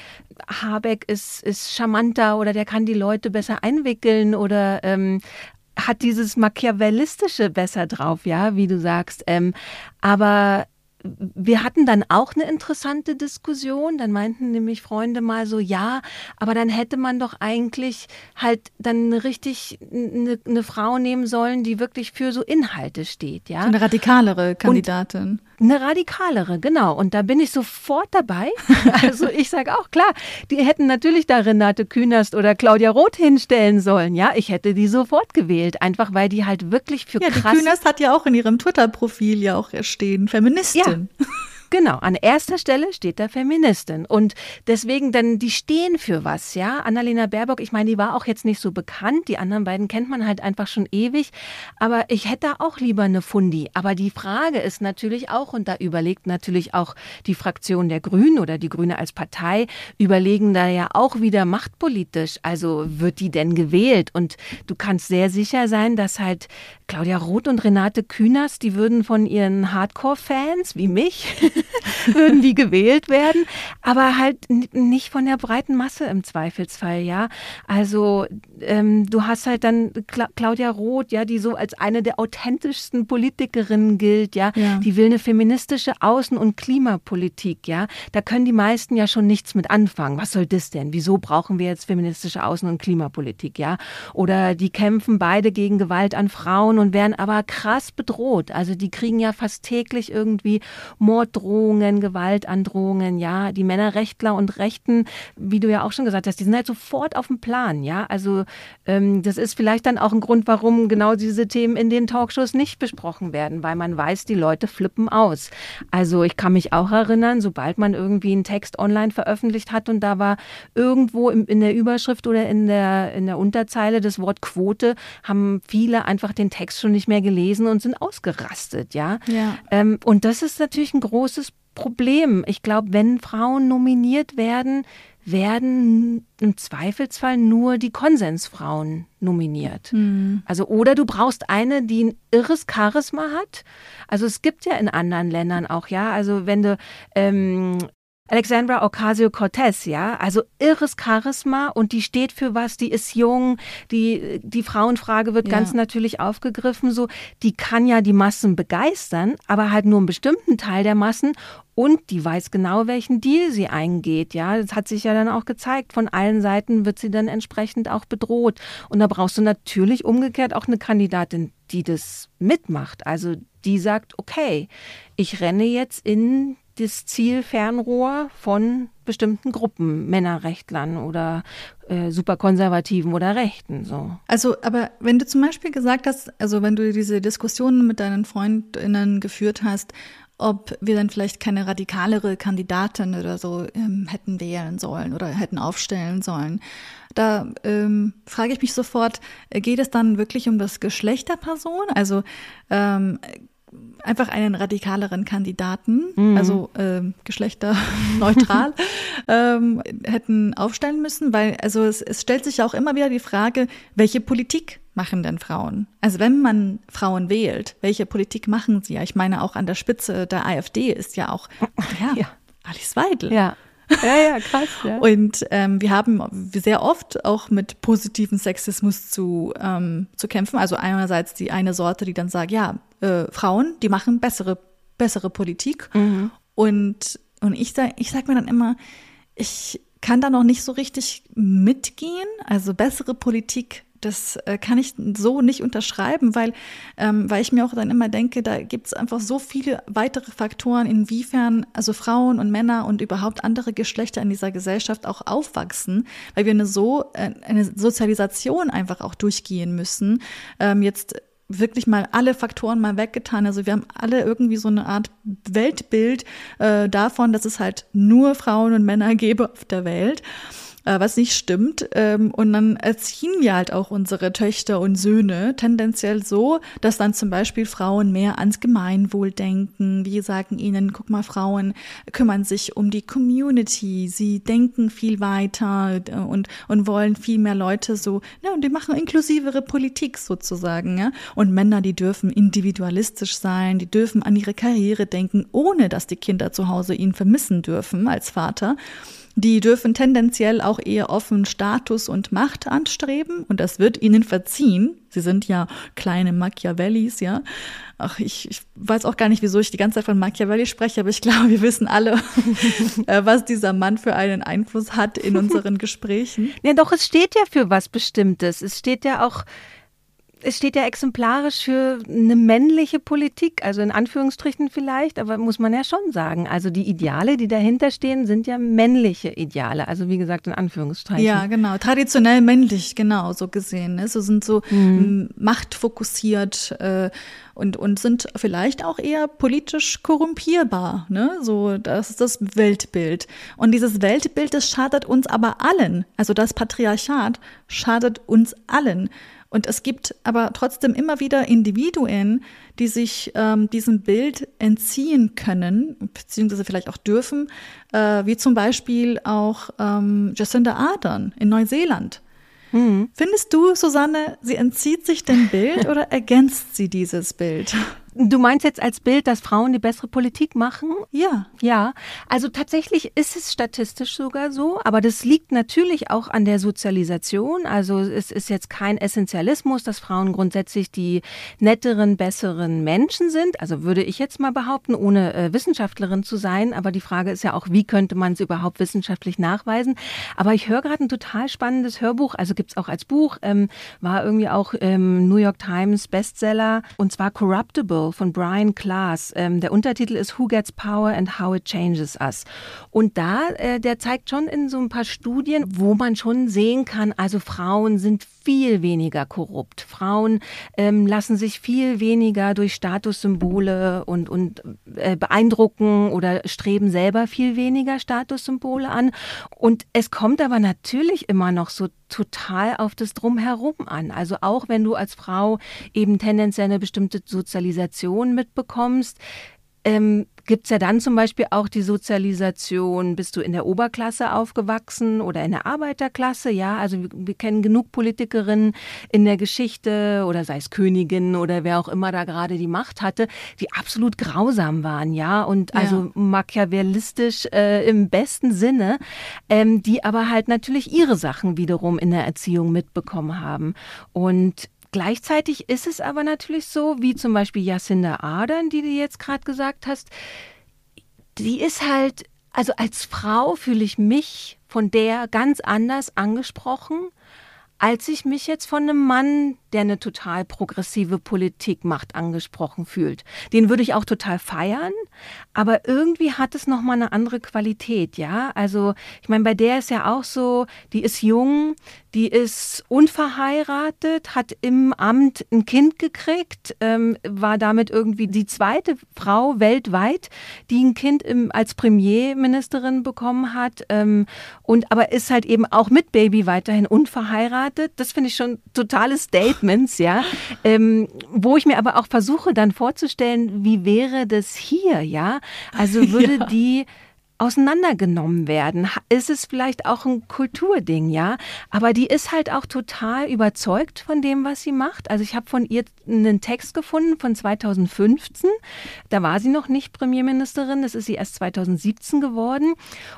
Habeck ist, ist charmanter oder der kann die Leute besser einwickeln oder ähm, hat dieses Machiavellistische besser drauf, ja, wie du sagst. Ähm, aber wir hatten dann auch eine interessante Diskussion. Dann meinten nämlich Freunde mal so, ja, aber dann hätte man doch eigentlich halt dann richtig eine, eine Frau nehmen sollen, die wirklich für so Inhalte steht, ja. Eine radikalere Kandidatin. Und eine radikalere, genau. Und da bin ich sofort dabei. Also ich sage auch, klar, die hätten natürlich da Renate Künast oder Claudia Roth hinstellen sollen, ja. Ich hätte die sofort gewählt, einfach weil die halt wirklich für ja, krass... Die Künast hat ja auch in ihrem Twitter-Profil ja auch stehen, Feministin. Ja. Genau, an erster Stelle steht da Feministin. Und deswegen dann, die stehen für was, ja. Annalena Baerbock, ich meine, die war auch jetzt nicht so bekannt. Die anderen beiden kennt man halt einfach schon ewig. Aber ich hätte auch lieber eine Fundi. Aber die Frage ist natürlich auch, und da überlegt natürlich auch die Fraktion der Grünen oder die Grüne als Partei, überlegen da ja auch wieder machtpolitisch. Also wird die denn gewählt? Und du kannst sehr sicher sein, dass halt Claudia Roth und Renate Künast, die würden von ihren Hardcore-Fans wie mich würden die gewählt werden, aber halt nicht von der breiten Masse im Zweifelsfall, ja. Also ähm, du hast halt dann Cla Claudia Roth, ja, die so als eine der authentischsten Politikerinnen gilt, ja. ja. Die will eine feministische Außen- und Klimapolitik, ja. Da können die meisten ja schon nichts mit anfangen. Was soll das denn? Wieso brauchen wir jetzt feministische Außen- und Klimapolitik, ja? Oder die kämpfen beide gegen Gewalt an Frauen und werden aber krass bedroht. Also die kriegen ja fast täglich irgendwie Morddrohungen, Gewaltandrohungen, ja. Die Männerrechtler und Rechten, wie du ja auch schon gesagt hast, die sind halt sofort auf dem Plan, ja. Also ähm, das ist vielleicht dann auch ein Grund, warum genau diese Themen in den Talkshows nicht besprochen werden, weil man weiß, die Leute flippen aus. Also ich kann mich auch erinnern, sobald man irgendwie einen Text online veröffentlicht hat und da war irgendwo in der Überschrift oder in der, in der Unterzeile das Wort Quote, haben viele einfach den Text schon nicht mehr gelesen und sind ausgerastet, ja. ja. Ähm, und das ist natürlich ein großes Problem. Ich glaube, wenn Frauen nominiert werden, werden im Zweifelsfall nur die Konsensfrauen nominiert. Mhm. Also oder du brauchst eine, die ein irres Charisma hat. Also es gibt ja in anderen Ländern auch, ja. Also wenn du ähm, Alexandra Ocasio-Cortez, ja, also irres Charisma und die steht für was, die ist jung, die, die Frauenfrage wird ja. ganz natürlich aufgegriffen, so, die kann ja die Massen begeistern, aber halt nur einen bestimmten Teil der Massen und die weiß genau, welchen Deal sie eingeht. Ja, das hat sich ja dann auch gezeigt. Von allen Seiten wird sie dann entsprechend auch bedroht. Und da brauchst du natürlich umgekehrt auch eine Kandidatin, die das mitmacht. Also die sagt, okay, ich renne jetzt in das Zielfernrohr von bestimmten Gruppen, Männerrechtlern oder äh, superkonservativen oder Rechten. So. Also, aber wenn du zum Beispiel gesagt hast, also wenn du diese Diskussionen mit deinen Freundinnen geführt hast, ob wir dann vielleicht keine radikalere Kandidatin oder so ähm, hätten wählen sollen oder hätten aufstellen sollen. Da ähm, frage ich mich sofort, äh, geht es dann wirklich um das Geschlecht der Person? Also ähm, einfach einen radikaleren Kandidaten, mhm. also äh, geschlechterneutral, ähm, hätten aufstellen müssen, weil also es, es stellt sich ja auch immer wieder die Frage, welche Politik machen denn Frauen? Also wenn man Frauen wählt, welche Politik machen sie ja? Ich meine, auch an der Spitze der AfD ist ja auch ja, ja. Alice Weidel. Ja. Ja, ja, krass. Ja. Und ähm, wir haben sehr oft auch mit positiven Sexismus zu, ähm, zu kämpfen. Also einerseits die eine Sorte, die dann sagt, ja, äh, Frauen, die machen bessere, bessere Politik. Mhm. Und, und ich sage ich sag mir dann immer, ich kann da noch nicht so richtig mitgehen. Also bessere Politik das äh, kann ich so nicht unterschreiben, weil, ähm, weil ich mir auch dann immer denke, da gibt es einfach so viele weitere Faktoren, inwiefern also Frauen und Männer und überhaupt andere Geschlechter in dieser Gesellschaft auch aufwachsen, weil wir eine so äh, eine Sozialisation einfach auch durchgehen müssen. Ähm, jetzt wirklich mal alle Faktoren mal weggetan. Also wir haben alle irgendwie so eine Art Weltbild äh, davon, dass es halt nur Frauen und Männer gäbe auf der Welt was nicht stimmt. Ähm, und dann erziehen wir halt auch unsere Töchter und Söhne tendenziell so, dass dann zum Beispiel Frauen mehr ans Gemeinwohl denken. Wir sagen ihnen, guck mal, Frauen kümmern sich um die Community, sie denken viel weiter äh, und, und wollen viel mehr Leute so, ja, und die machen inklusivere Politik sozusagen. Ja? Und Männer, die dürfen individualistisch sein, die dürfen an ihre Karriere denken, ohne dass die Kinder zu Hause ihn vermissen dürfen als Vater. Die dürfen tendenziell auch eher offen Status und Macht anstreben und das wird ihnen verziehen. Sie sind ja kleine Machiavellis, ja. Ach, ich, ich weiß auch gar nicht, wieso ich die ganze Zeit von Machiavelli spreche, aber ich glaube, wir wissen alle, äh, was dieser Mann für einen Einfluss hat in unseren Gesprächen. Ja, doch, es steht ja für was Bestimmtes. Es steht ja auch es steht ja exemplarisch für eine männliche Politik, also in Anführungsstrichen vielleicht, aber muss man ja schon sagen. Also die Ideale, die dahinter stehen, sind ja männliche Ideale, also wie gesagt in Anführungsstrichen. Ja, genau, traditionell männlich, genau, so gesehen. Ne? So sind so mhm. machtfokussiert äh, und, und sind vielleicht auch eher politisch korrumpierbar. Ne? So, das ist das Weltbild. Und dieses Weltbild, das schadet uns aber allen. Also das Patriarchat schadet uns allen. Und es gibt aber trotzdem immer wieder Individuen, die sich ähm, diesem Bild entziehen können, beziehungsweise vielleicht auch dürfen, äh, wie zum Beispiel auch ähm, Jacinda Ardern in Neuseeland. Mhm. Findest du, Susanne, sie entzieht sich dem Bild oder ergänzt sie dieses Bild? Du meinst jetzt als Bild, dass Frauen die bessere Politik machen? Ja. Ja, also tatsächlich ist es statistisch sogar so, aber das liegt natürlich auch an der Sozialisation. Also es ist jetzt kein Essentialismus, dass Frauen grundsätzlich die netteren, besseren Menschen sind. Also würde ich jetzt mal behaupten, ohne äh, Wissenschaftlerin zu sein. Aber die Frage ist ja auch, wie könnte man es überhaupt wissenschaftlich nachweisen? Aber ich höre gerade ein total spannendes Hörbuch, also gibt es auch als Buch, ähm, war irgendwie auch ähm, New York Times Bestseller und zwar Corruptible von Brian Klaas. Ähm, der Untertitel ist Who Gets Power and How It Changes Us. Und da, äh, der zeigt schon in so ein paar Studien, wo man schon sehen kann, also Frauen sind viel weniger korrupt. Frauen ähm, lassen sich viel weniger durch Statussymbole und, und äh, beeindrucken oder streben selber viel weniger Statussymbole an. Und es kommt aber natürlich immer noch so total auf das Drumherum an. Also auch wenn du als Frau eben tendenziell eine bestimmte Sozialisation mitbekommst, ähm, gibt es ja dann zum Beispiel auch die Sozialisation, bist du in der Oberklasse aufgewachsen oder in der Arbeiterklasse, ja, also wir, wir, kennen genug Politikerinnen in der Geschichte oder sei es Königin oder wer auch immer da gerade die Macht hatte, die absolut grausam waren, ja, und also machiavellistisch äh, im besten Sinne, ähm, die aber halt natürlich ihre Sachen wiederum in der Erziehung mitbekommen haben. Und Gleichzeitig ist es aber natürlich so, wie zum Beispiel Jacinda Ardern, die du jetzt gerade gesagt hast, die ist halt, also als Frau fühle ich mich von der ganz anders angesprochen, als ich mich jetzt von einem Mann, der eine total progressive Politik macht, angesprochen fühlt. Den würde ich auch total feiern, aber irgendwie hat es noch mal eine andere Qualität, ja? Also, ich meine, bei der ist ja auch so, die ist jung, die ist unverheiratet, hat im Amt ein Kind gekriegt, ähm, war damit irgendwie die zweite Frau weltweit, die ein Kind im, als Premierministerin bekommen hat ähm, und aber ist halt eben auch mit Baby weiterhin unverheiratet. Das finde ich schon totale Statements, ja. Ähm, wo ich mir aber auch versuche dann vorzustellen, wie wäre das hier, ja? Also würde ja. die auseinandergenommen werden. Ist es vielleicht auch ein Kulturding, ja? Aber die ist halt auch total überzeugt von dem, was sie macht. Also ich habe von ihr einen Text gefunden von 2015. Da war sie noch nicht Premierministerin, das ist sie erst 2017 geworden.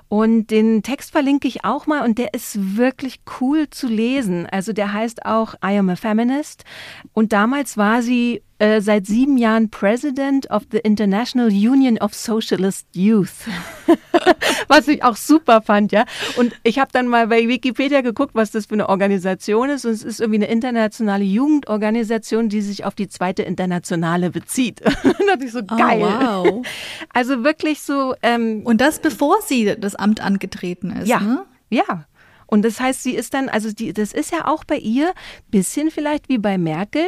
Und den Text verlinke ich auch mal und der ist wirklich cool zu lesen. Also der heißt auch I am a Feminist. Und damals war sie äh, seit sieben Jahren President of the International Union of Socialist Youth. was ich auch super fand, ja. Und ich habe dann mal bei Wikipedia geguckt, was das für eine Organisation ist. Und es ist irgendwie eine internationale Jugendorganisation, die sich auf die zweite Internationale bezieht. das ich so oh, geil. Wow. Also wirklich so. Ähm, Und das bevor sie das Amt angetreten ist. Ja. Ne? Ja, und das heißt, sie ist dann, also die, das ist ja auch bei ihr bisschen vielleicht wie bei Merkel.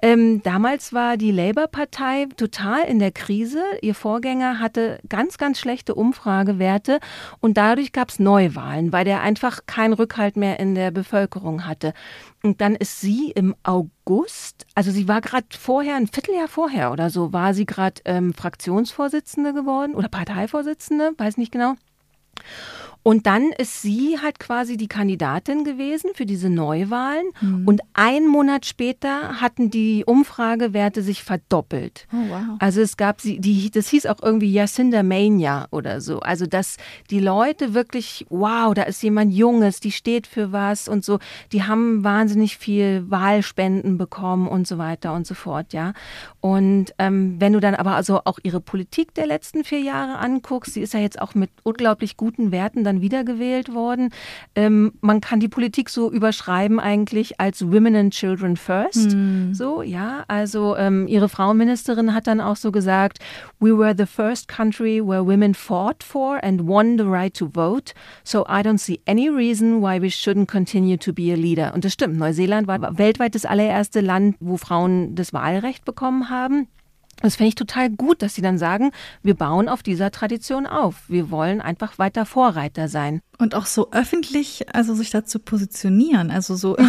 Ähm, damals war die Labour-Partei total in der Krise. Ihr Vorgänger hatte ganz, ganz schlechte Umfragewerte und dadurch gab es Neuwahlen, weil der einfach keinen Rückhalt mehr in der Bevölkerung hatte. Und dann ist sie im August, also sie war gerade vorher, ein Vierteljahr vorher oder so, war sie gerade ähm, Fraktionsvorsitzende geworden oder Parteivorsitzende, weiß nicht genau. Und dann ist sie halt quasi die Kandidatin gewesen für diese Neuwahlen. Mhm. Und einen Monat später hatten die Umfragewerte sich verdoppelt. Oh, wow. Also es gab sie, die, das hieß auch irgendwie Jacinda Mania oder so. Also dass die Leute wirklich, wow, da ist jemand Junges, die steht für was und so. Die haben wahnsinnig viel Wahlspenden bekommen und so weiter und so fort, ja. Und ähm, wenn du dann aber also auch ihre Politik der letzten vier Jahre anguckst, sie ist ja jetzt auch mit unglaublich guten Werten dann wiedergewählt worden. Ähm, man kann die Politik so überschreiben eigentlich als Women and Children First. Mhm. So, ja. Also ähm, ihre Frauenministerin hat dann auch so gesagt, we were the first country where women fought for and won the right to vote. So I don't see any reason why we shouldn't continue to be a leader. Und das stimmt. Neuseeland war weltweit das allererste Land, wo Frauen das Wahlrecht bekommen haben. Das finde ich total gut, dass sie dann sagen, wir bauen auf dieser Tradition auf. Wir wollen einfach weiter Vorreiter sein. Und auch so öffentlich, also sich dazu positionieren. Also so mhm,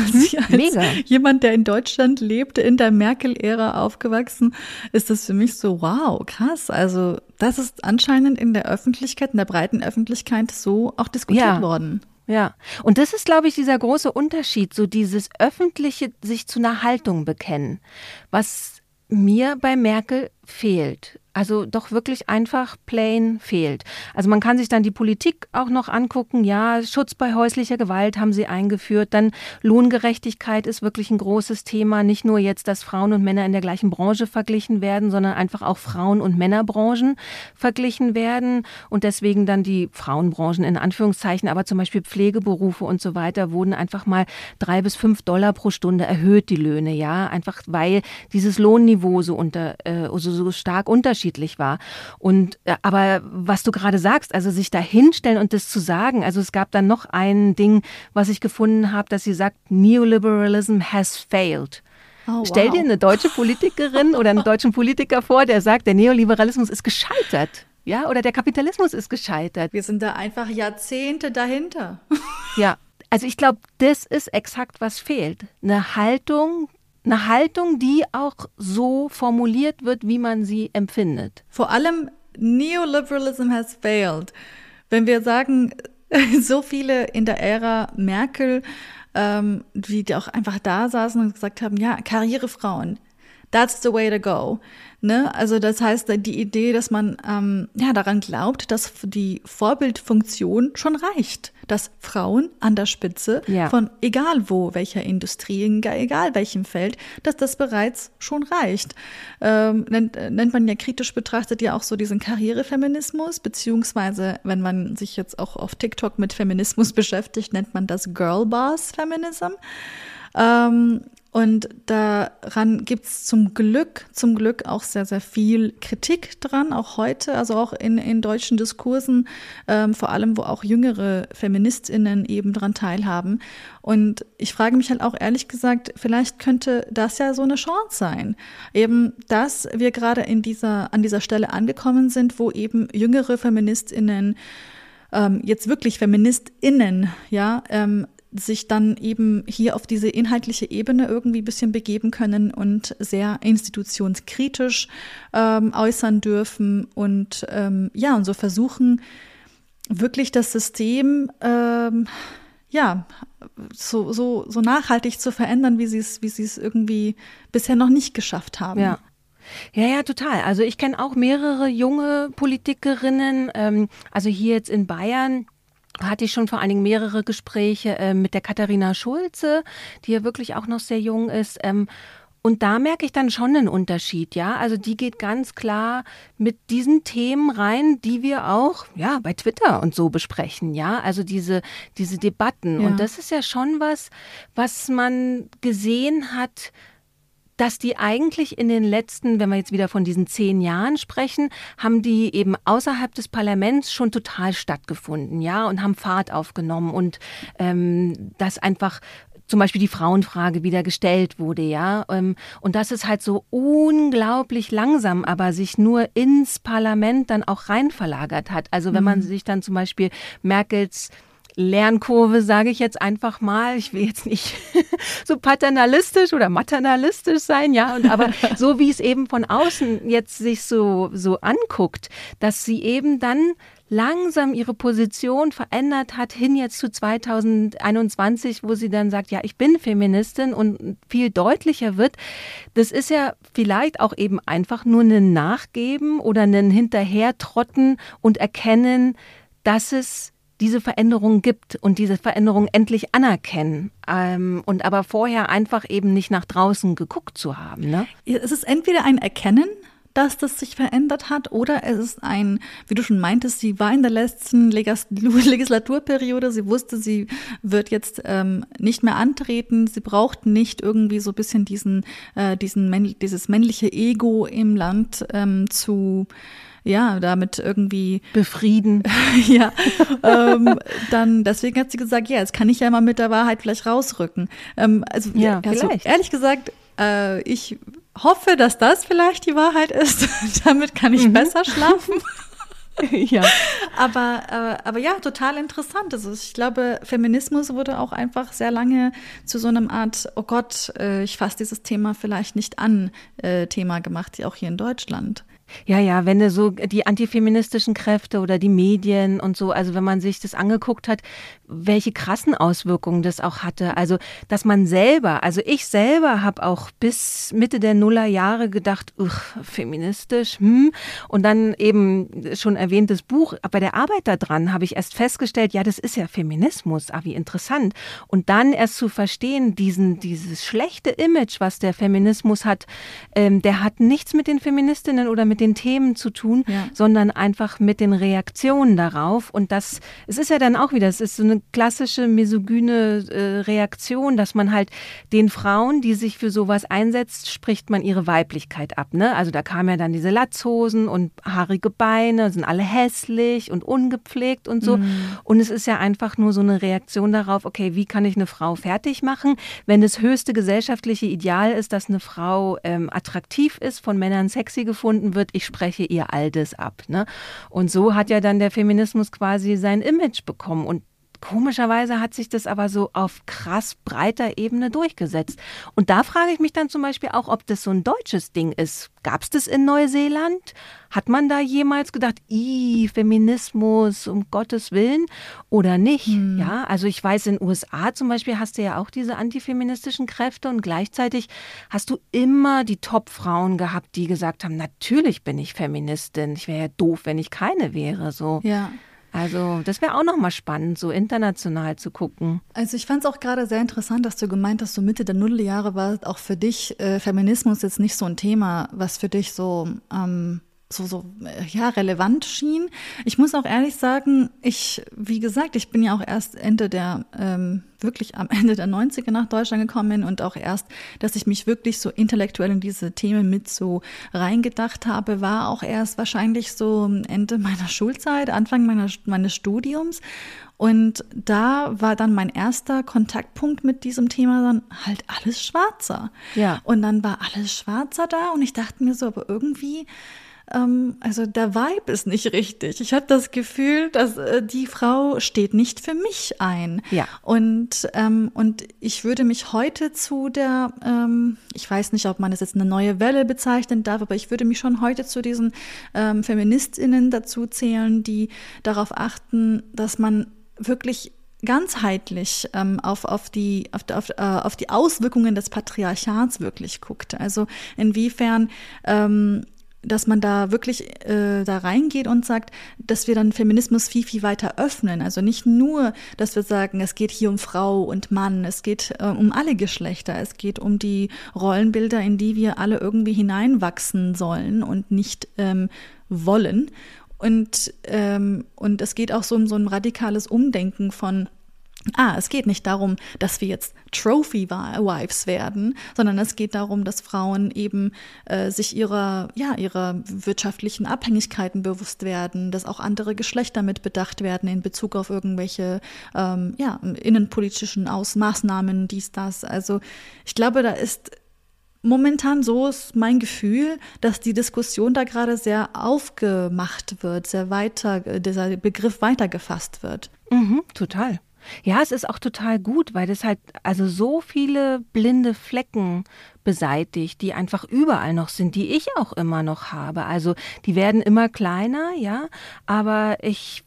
als jemand, der in Deutschland lebte, in der Merkel-Ära aufgewachsen, ist das für mich so, wow, krass. Also das ist anscheinend in der Öffentlichkeit, in der breiten Öffentlichkeit so auch diskutiert ja. worden. Ja, und das ist, glaube ich, dieser große Unterschied, so dieses öffentliche sich zu einer Haltung bekennen, was mir bei Merkel fehlt. Also doch wirklich einfach plain fehlt. Also man kann sich dann die Politik auch noch angucken. Ja, Schutz bei häuslicher Gewalt haben sie eingeführt. Dann Lohngerechtigkeit ist wirklich ein großes Thema. Nicht nur jetzt, dass Frauen und Männer in der gleichen Branche verglichen werden, sondern einfach auch Frauen- und Männerbranchen verglichen werden. Und deswegen dann die Frauenbranchen in Anführungszeichen, aber zum Beispiel Pflegeberufe und so weiter wurden einfach mal drei bis fünf Dollar pro Stunde erhöht, die Löhne. Ja, einfach weil dieses Lohnniveau so unter, äh, so, so stark unterschiedlich war. Und äh, aber was du gerade sagst, also sich da hinstellen und das zu sagen, also es gab dann noch ein Ding, was ich gefunden habe, dass sie sagt, Neoliberalism has failed. Oh, wow. Stell dir eine deutsche Politikerin oder einen deutschen Politiker vor, der sagt, der Neoliberalismus ist gescheitert. Ja, oder der Kapitalismus ist gescheitert. Wir sind da einfach Jahrzehnte dahinter. ja, also ich glaube, das ist exakt, was fehlt. Eine Haltung, eine Haltung, die auch so formuliert wird, wie man sie empfindet. Vor allem Neoliberalism has failed. Wenn wir sagen, so viele in der Ära Merkel, ähm, die auch einfach da saßen und gesagt haben, ja, Karrierefrauen, that's the way to go. Ne? Also das heißt, die Idee, dass man ähm, ja daran glaubt, dass die Vorbildfunktion schon reicht, dass Frauen an der Spitze ja. von egal wo, welcher Industrie, egal welchem Feld, dass das bereits schon reicht. Ähm, nennt, nennt man ja kritisch betrachtet ja auch so diesen Karrierefeminismus, beziehungsweise wenn man sich jetzt auch auf TikTok mit Feminismus beschäftigt, nennt man das Girlboss-Feminism. Ähm, und daran gibt's zum Glück, zum Glück auch sehr, sehr viel Kritik dran, auch heute, also auch in, in deutschen Diskursen, ähm, vor allem, wo auch jüngere FeministInnen eben dran teilhaben. Und ich frage mich halt auch ehrlich gesagt, vielleicht könnte das ja so eine Chance sein. Eben, dass wir gerade in dieser, an dieser Stelle angekommen sind, wo eben jüngere FeministInnen ähm, jetzt wirklich FeministInnen, ja, ähm, sich dann eben hier auf diese inhaltliche Ebene irgendwie ein bisschen begeben können und sehr institutionskritisch ähm, äußern dürfen und ähm, ja, und so versuchen, wirklich das System ähm, ja, so, so, so nachhaltig zu verändern, wie sie es, wie es irgendwie bisher noch nicht geschafft haben. Ja. Ja, ja, total. Also ich kenne auch mehrere junge Politikerinnen, ähm, also hier jetzt in Bayern hatte ich schon vor allen Dingen mehrere Gespräche äh, mit der Katharina Schulze, die ja wirklich auch noch sehr jung ist. Ähm, und da merke ich dann schon einen Unterschied, ja. Also die geht ganz klar mit diesen Themen rein, die wir auch, ja, bei Twitter und so besprechen, ja. Also diese, diese Debatten. Ja. Und das ist ja schon was, was man gesehen hat, dass die eigentlich in den letzten, wenn wir jetzt wieder von diesen zehn Jahren sprechen, haben die eben außerhalb des Parlaments schon total stattgefunden, ja, und haben Fahrt aufgenommen und ähm, das einfach zum Beispiel die Frauenfrage wieder gestellt wurde, ja. Ähm, und das ist halt so unglaublich langsam, aber sich nur ins Parlament dann auch rein verlagert hat. Also wenn man mhm. sich dann zum Beispiel Merkels Lernkurve, sage ich jetzt einfach mal. Ich will jetzt nicht so paternalistisch oder maternalistisch sein, ja, und aber so wie es eben von außen jetzt sich so, so anguckt, dass sie eben dann langsam ihre Position verändert hat hin jetzt zu 2021, wo sie dann sagt, ja, ich bin Feministin und viel deutlicher wird. Das ist ja vielleicht auch eben einfach nur ein Nachgeben oder ein Hinterhertrotten und erkennen, dass es diese Veränderung gibt und diese Veränderung endlich anerkennen ähm, und aber vorher einfach eben nicht nach draußen geguckt zu haben. Ne? Es ist entweder ein Erkennen, dass das sich verändert hat oder es ist ein, wie du schon meintest, sie war in der letzten Legislaturperiode, sie wusste, sie wird jetzt ähm, nicht mehr antreten, sie braucht nicht irgendwie so ein bisschen diesen, äh, diesen dieses männliche Ego im Land ähm, zu ja, damit irgendwie befrieden. ja, ähm, dann deswegen hat sie gesagt, ja, jetzt kann ich ja mal mit der Wahrheit vielleicht rausrücken. Ähm, also, ja, also ehrlich gesagt, äh, ich hoffe, dass das vielleicht die Wahrheit ist. damit kann ich mhm. besser schlafen. ja. Aber, äh, aber ja, total interessant. Also ich glaube, Feminismus wurde auch einfach sehr lange zu so einem Art, oh Gott, äh, ich fasse dieses Thema vielleicht nicht an, äh, Thema gemacht, auch hier in Deutschland. Ja, ja, wenn du so die antifeministischen Kräfte oder die Medien und so, also wenn man sich das angeguckt hat, welche krassen Auswirkungen das auch hatte. Also, dass man selber, also ich selber habe auch bis Mitte der Nullerjahre gedacht, feministisch, hm. Und dann eben schon erwähntes Buch, bei der Arbeit daran habe ich erst festgestellt, ja, das ist ja Feminismus, ah, wie interessant. Und dann erst zu verstehen, diesen, dieses schlechte Image, was der Feminismus hat, ähm, der hat nichts mit den Feministinnen oder mit den Themen zu tun, ja. sondern einfach mit den Reaktionen darauf. Und das, es ist ja dann auch wieder, es ist so eine klassische misogyne äh, Reaktion, dass man halt den Frauen, die sich für sowas einsetzt, spricht man ihre Weiblichkeit ab. Ne? Also da kamen ja dann diese Latzhosen und haarige Beine, sind alle hässlich und ungepflegt und so. Mhm. Und es ist ja einfach nur so eine Reaktion darauf, okay, wie kann ich eine Frau fertig machen, wenn das höchste gesellschaftliche Ideal ist, dass eine Frau ähm, attraktiv ist, von Männern sexy gefunden wird, ich spreche ihr all das ab. Ne? Und so hat ja dann der Feminismus quasi sein Image bekommen. Und Komischerweise hat sich das aber so auf krass breiter Ebene durchgesetzt. Und da frage ich mich dann zum Beispiel auch, ob das so ein deutsches Ding ist. Gab es das in Neuseeland? Hat man da jemals gedacht, i Feminismus um Gottes Willen oder nicht? Hm. Ja, also ich weiß, in den USA zum Beispiel hast du ja auch diese antifeministischen Kräfte und gleichzeitig hast du immer die Top-Frauen gehabt, die gesagt haben, natürlich bin ich Feministin. Ich wäre ja doof, wenn ich keine wäre. So. Ja. Also das wäre auch nochmal spannend, so international zu gucken. Also ich fand es auch gerade sehr interessant, dass du gemeint hast, so Mitte der Nulljahre war auch für dich äh, Feminismus jetzt nicht so ein Thema, was für dich so ähm, so, so äh, ja, relevant schien. Ich muss auch ehrlich sagen, ich, wie gesagt, ich bin ja auch erst Ende der, ähm, wirklich am Ende der 90er nach Deutschland gekommen und auch erst, dass ich mich wirklich so intellektuell in diese Themen mit so reingedacht habe, war auch erst wahrscheinlich so Ende meiner Schulzeit, Anfang meiner, meines Studiums. Und da war dann mein erster Kontaktpunkt mit diesem Thema dann halt alles schwarzer. Ja. Und dann war alles schwarzer da und ich dachte mir so, aber irgendwie ähm, also der Vibe ist nicht richtig. Ich habe das Gefühl, dass äh, die Frau steht nicht für mich ein. Ja. Und, ähm, und ich würde mich heute zu der, ähm, ich weiß nicht, ob man es jetzt eine neue Welle bezeichnen darf, aber ich würde mich schon heute zu diesen ähm, Feministinnen dazu zählen, die darauf achten, dass man wirklich ganzheitlich ähm, auf, auf, die, auf, auf, äh, auf die Auswirkungen des Patriarchats wirklich guckt. Also inwiefern ähm, dass man da wirklich äh, da reingeht und sagt, dass wir dann Feminismus viel, viel weiter öffnen. Also nicht nur, dass wir sagen, es geht hier um Frau und Mann, es geht äh, um alle Geschlechter, es geht um die Rollenbilder, in die wir alle irgendwie hineinwachsen sollen und nicht ähm, wollen. Und, ähm, und es geht auch so um so ein radikales Umdenken von Ah, es geht nicht darum, dass wir jetzt Trophy-Wives werden, sondern es geht darum, dass Frauen eben äh, sich ihrer, ja, ihrer wirtschaftlichen Abhängigkeiten bewusst werden, dass auch andere Geschlechter mit bedacht werden in Bezug auf irgendwelche ähm, ja, innenpolitischen Aus Maßnahmen, dies, das. Also ich glaube, da ist momentan so ist mein Gefühl, dass die Diskussion da gerade sehr aufgemacht wird, sehr weiter, dieser Begriff weitergefasst wird. Mhm, total. Ja, es ist auch total gut, weil das halt also so viele blinde Flecken beseitigt, die einfach überall noch sind, die ich auch immer noch habe. Also die werden immer kleiner, ja, aber ich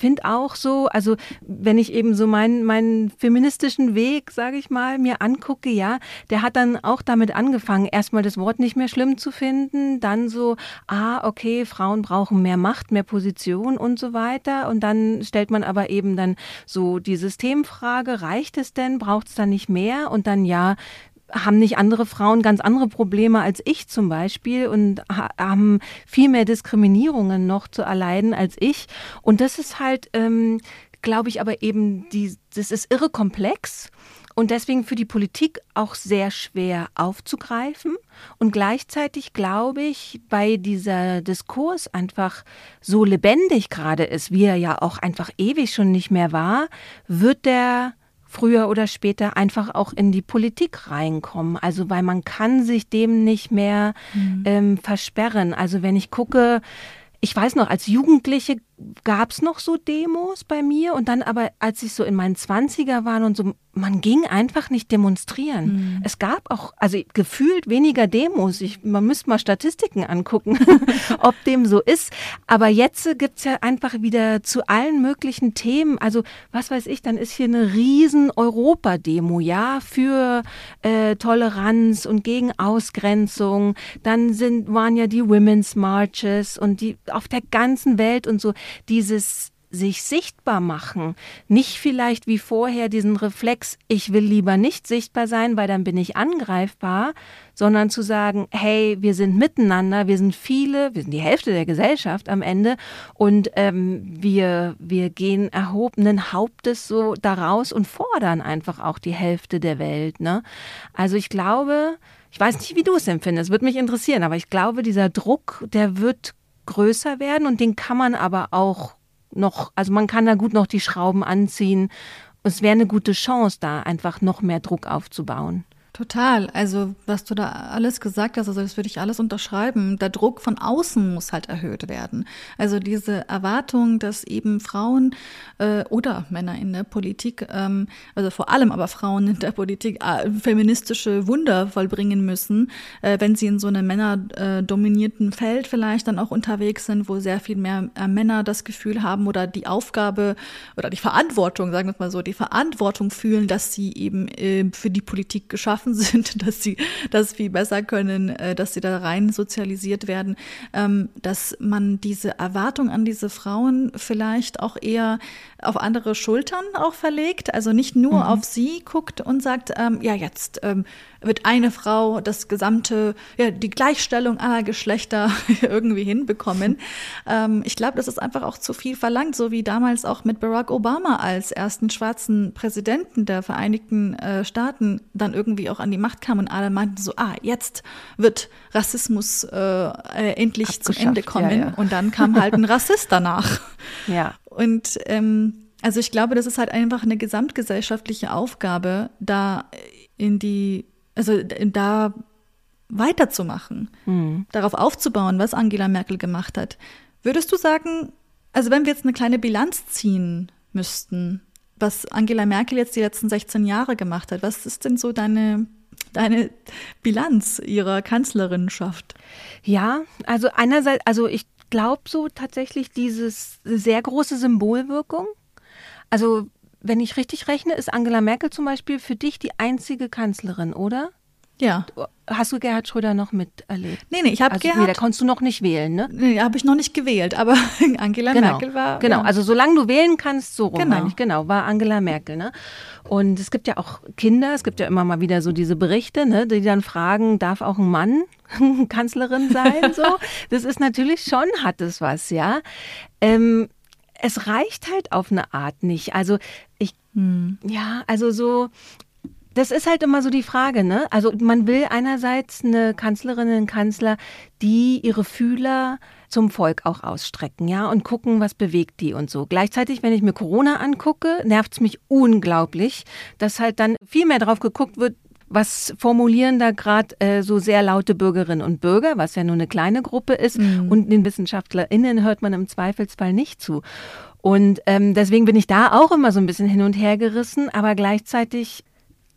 finde auch so, also wenn ich eben so meinen, meinen feministischen Weg, sage ich mal, mir angucke, ja, der hat dann auch damit angefangen, erstmal das Wort nicht mehr schlimm zu finden, dann so, ah, okay, Frauen brauchen mehr Macht, mehr Position und so weiter. Und dann stellt man aber eben dann so die Systemfrage, reicht es denn, braucht es da nicht mehr? Und dann ja, haben nicht andere Frauen ganz andere Probleme als ich zum Beispiel und haben viel mehr Diskriminierungen noch zu erleiden als ich. Und das ist halt, ähm, glaube ich, aber eben, die, das ist irre komplex und deswegen für die Politik auch sehr schwer aufzugreifen. Und gleichzeitig glaube ich, bei dieser Diskurs einfach so lebendig gerade ist, wie er ja auch einfach ewig schon nicht mehr war, wird der früher oder später einfach auch in die Politik reinkommen. Also weil man kann sich dem nicht mehr mhm. ähm, versperren. Also wenn ich gucke, ich weiß noch, als Jugendliche gab es noch so Demos bei mir und dann aber, als ich so in meinen Zwanziger war und so, man ging einfach nicht demonstrieren. Mhm. Es gab auch, also gefühlt weniger Demos. Ich, man müsste mal Statistiken angucken, ob dem so ist. Aber jetzt gibt es ja einfach wieder zu allen möglichen Themen. Also was weiß ich, dann ist hier eine riesen Europa-Demo, ja, für äh, Toleranz und gegen Ausgrenzung. Dann sind, waren ja die Women's Marches und die auf der ganzen Welt und so dieses sich sichtbar machen, nicht vielleicht wie vorher diesen Reflex, ich will lieber nicht sichtbar sein, weil dann bin ich angreifbar, sondern zu sagen, hey, wir sind miteinander, wir sind viele, wir sind die Hälfte der Gesellschaft am Ende und ähm, wir, wir gehen erhobenen Hauptes so daraus und fordern einfach auch die Hälfte der Welt. Ne? Also ich glaube, ich weiß nicht, wie du es empfindest, würde mich interessieren, aber ich glaube, dieser Druck, der wird größer werden und den kann man aber auch noch, also man kann da gut noch die Schrauben anziehen. Es wäre eine gute Chance, da einfach noch mehr Druck aufzubauen. Total. Also, was du da alles gesagt hast, also das würde ich alles unterschreiben. Der Druck von außen muss halt erhöht werden. Also diese Erwartung, dass eben Frauen äh, oder Männer in der Politik, ähm, also vor allem aber Frauen in der Politik, äh, feministische Wunder vollbringen müssen, äh, wenn sie in so einem männerdominierten Feld vielleicht dann auch unterwegs sind, wo sehr viel mehr äh, Männer das Gefühl haben oder die Aufgabe oder die Verantwortung, sagen wir mal so, die Verantwortung fühlen, dass sie eben äh, für die Politik geschaffen offen sind, dass sie das viel besser können, äh, dass sie da rein sozialisiert werden, ähm, dass man diese Erwartung an diese Frauen vielleicht auch eher auf andere Schultern auch verlegt, also nicht nur mhm. auf sie guckt und sagt, ähm, ja, jetzt ähm, wird eine Frau das gesamte, ja, die Gleichstellung aller Geschlechter irgendwie hinbekommen. ich glaube, das ist einfach auch zu viel verlangt, so wie damals auch mit Barack Obama als ersten schwarzen Präsidenten der Vereinigten äh, Staaten dann irgendwie auch an die Macht kam und alle meinten so, ah, jetzt wird Rassismus äh, äh, endlich zum Ende kommen. Ja, ja. Und dann kam halt ein Rassist danach. Ja. Und ähm, also ich glaube, das ist halt einfach eine gesamtgesellschaftliche Aufgabe, da in die, also da weiterzumachen, mhm. darauf aufzubauen, was Angela Merkel gemacht hat. Würdest du sagen, also wenn wir jetzt eine kleine Bilanz ziehen müssten, was Angela Merkel jetzt die letzten 16 Jahre gemacht hat, was ist denn so deine, deine Bilanz ihrer Kanzlerinschaft? Ja, also einerseits, also ich glaube so tatsächlich dieses sehr große Symbolwirkung. Also wenn ich richtig rechne, ist Angela Merkel zum Beispiel für dich die einzige Kanzlerin, oder? Ja. Hast du Gerhard Schröder noch miterlebt? Nee, nee, ich habe also, Gerhard. Nee, da konntest du noch nicht wählen, ne? Nee, habe ich noch nicht gewählt, aber Angela genau, Merkel war. Genau, ja. also solange du wählen kannst, so rum, Genau. ich, genau, war Angela Merkel, ne? Und es gibt ja auch Kinder, es gibt ja immer mal wieder so diese Berichte, ne, die dann fragen, darf auch ein Mann Kanzlerin sein, so? Das ist natürlich schon, hat es was, ja. Ähm, es reicht halt auf eine Art nicht. Also ich, Hm. ja, also so, das ist halt immer so die Frage, ne? Also man will einerseits eine Kanzlerin, einen Kanzler, die ihre Fühler zum Volk auch ausstrecken, ja, und gucken, was bewegt die und so. Gleichzeitig, wenn ich mir Corona angucke, nervt es mich unglaublich, dass halt dann viel mehr drauf geguckt wird, was formulieren da gerade äh, so sehr laute Bürgerinnen und Bürger, was ja nur eine kleine Gruppe ist, Mhm. und den WissenschaftlerInnen hört man im Zweifelsfall nicht zu. Und ähm, deswegen bin ich da auch immer so ein bisschen hin und her gerissen, aber gleichzeitig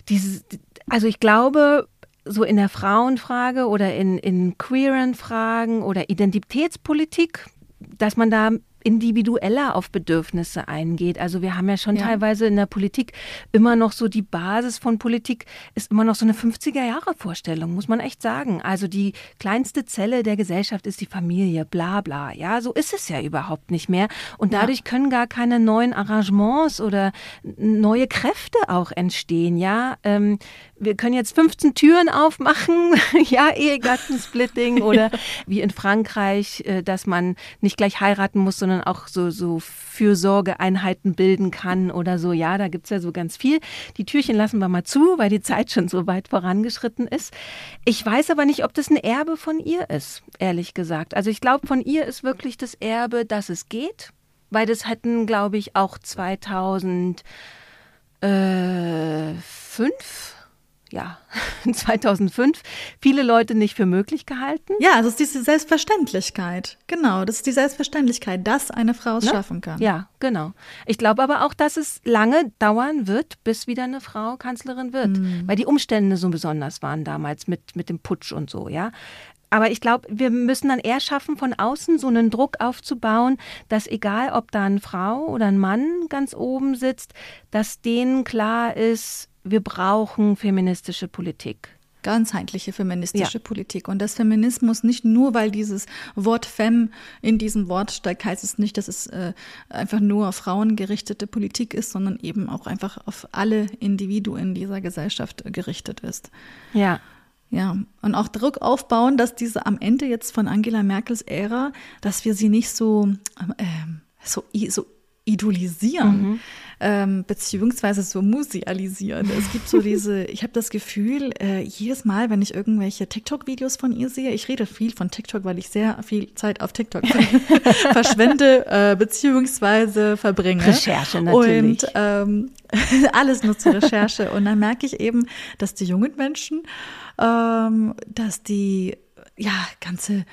dieses, also ich glaube, so in der Frauenfrage oder in, in queeren Fragen oder Identitätspolitik, dass man da individueller auf Bedürfnisse eingeht. Also wir haben ja schon Ja. teilweise in der Politik immer noch so die Basis von Politik ist immer noch so eine 50er Jahre Vorstellung, muss man echt sagen. Also die kleinste Zelle der Gesellschaft ist die Familie, bla bla. Ja, so ist es ja überhaupt nicht mehr. Und Ja. dadurch können gar keine neuen Arrangements oder neue Kräfte auch entstehen. Ja, ähm, wir können jetzt 15 Türen aufmachen, ja, Ehegattensplitting oder wie in Frankreich, äh, dass man nicht gleich heiraten muss, sondern auch so, so Fürsorgeeinheiten bilden kann oder so. Ja, da gibt's ja so ganz viel. Die Türchen lassen wir mal zu, weil die Zeit schon so weit vorangeschritten ist. Ich weiß aber nicht, ob das ein Erbe von ihr ist, ehrlich gesagt. Also ich glaube, von ihr ist wirklich das Erbe, dass es geht, weil das hätten, glaube ich, auch 2005 äh, ja, 2005 viele Leute nicht für möglich gehalten. Ja, also es ist diese Selbstverständlichkeit. Genau, das ist die Selbstverständlichkeit, dass eine Frau es ne? schaffen kann. Ja, genau. Ich glaube aber auch, dass es lange dauern wird, bis wieder eine Frau Kanzlerin wird, mhm. weil die Umstände so besonders waren damals mit, mit dem Putsch und so, ja. Aber ich glaube, wir müssen dann eher schaffen, von außen so einen Druck aufzubauen, dass egal, ob da eine Frau oder ein Mann ganz oben sitzt, dass denen klar ist, wir brauchen feministische Politik ganzheitliche feministische ja. Politik. Und das Feminismus nicht nur, weil dieses Wort Fem in diesem Wort steckt, heißt es nicht, dass es äh, einfach nur auf frauengerichtete Politik ist, sondern eben auch einfach auf alle Individuen dieser Gesellschaft gerichtet ist. Ja. Ja, und auch Druck aufbauen, dass diese am Ende jetzt von Angela Merkels Ära, dass wir sie nicht so, äh, so, so idolisieren, mhm. ähm, beziehungsweise so musealisieren. Es gibt so diese, ich habe das Gefühl, äh, jedes Mal, wenn ich irgendwelche TikTok-Videos von ihr sehe, ich rede viel von TikTok, weil ich sehr viel Zeit auf TikTok verschwende, äh, beziehungsweise verbringe. Recherche natürlich. Und ähm, alles nur zur Recherche. Und dann merke ich eben, dass die jungen Menschen, ähm, dass die ja ganze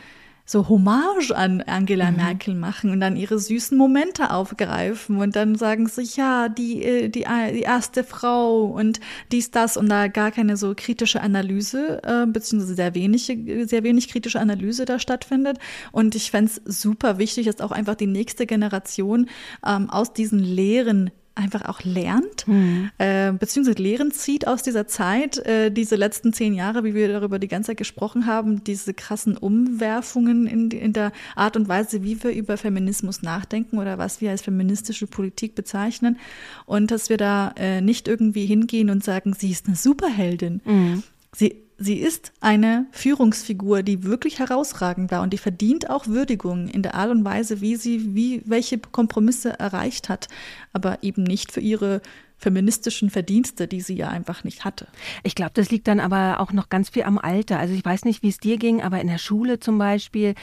so Hommage an Angela mhm. Merkel machen und dann ihre süßen Momente aufgreifen und dann sagen sie, ja, die, äh, die, äh, die erste Frau und dies, das und da gar keine so kritische Analyse, äh, beziehungsweise sehr wenig, sehr wenig kritische Analyse da stattfindet. Und ich fände es super wichtig, dass auch einfach die nächste Generation ähm, aus diesen Lehren einfach auch lernt, mhm. äh, beziehungsweise Lehren zieht aus dieser Zeit, äh, diese letzten zehn Jahre, wie wir darüber die ganze Zeit gesprochen haben, diese krassen Umwerfungen in, in der Art und Weise, wie wir über Feminismus nachdenken oder was wir als feministische Politik bezeichnen und dass wir da äh, nicht irgendwie hingehen und sagen, sie ist eine Superheldin. Mhm. Sie sie ist eine Führungsfigur, die wirklich herausragend war und die verdient auch Würdigung in der Art und Weise, wie sie, wie, welche Kompromisse erreicht hat, aber eben nicht für ihre feministischen Verdienste, die sie ja einfach nicht hatte. Ich glaube, das liegt dann aber auch noch ganz viel am Alter. Also ich weiß nicht, wie es dir ging, aber in der Schule zum Beispiel,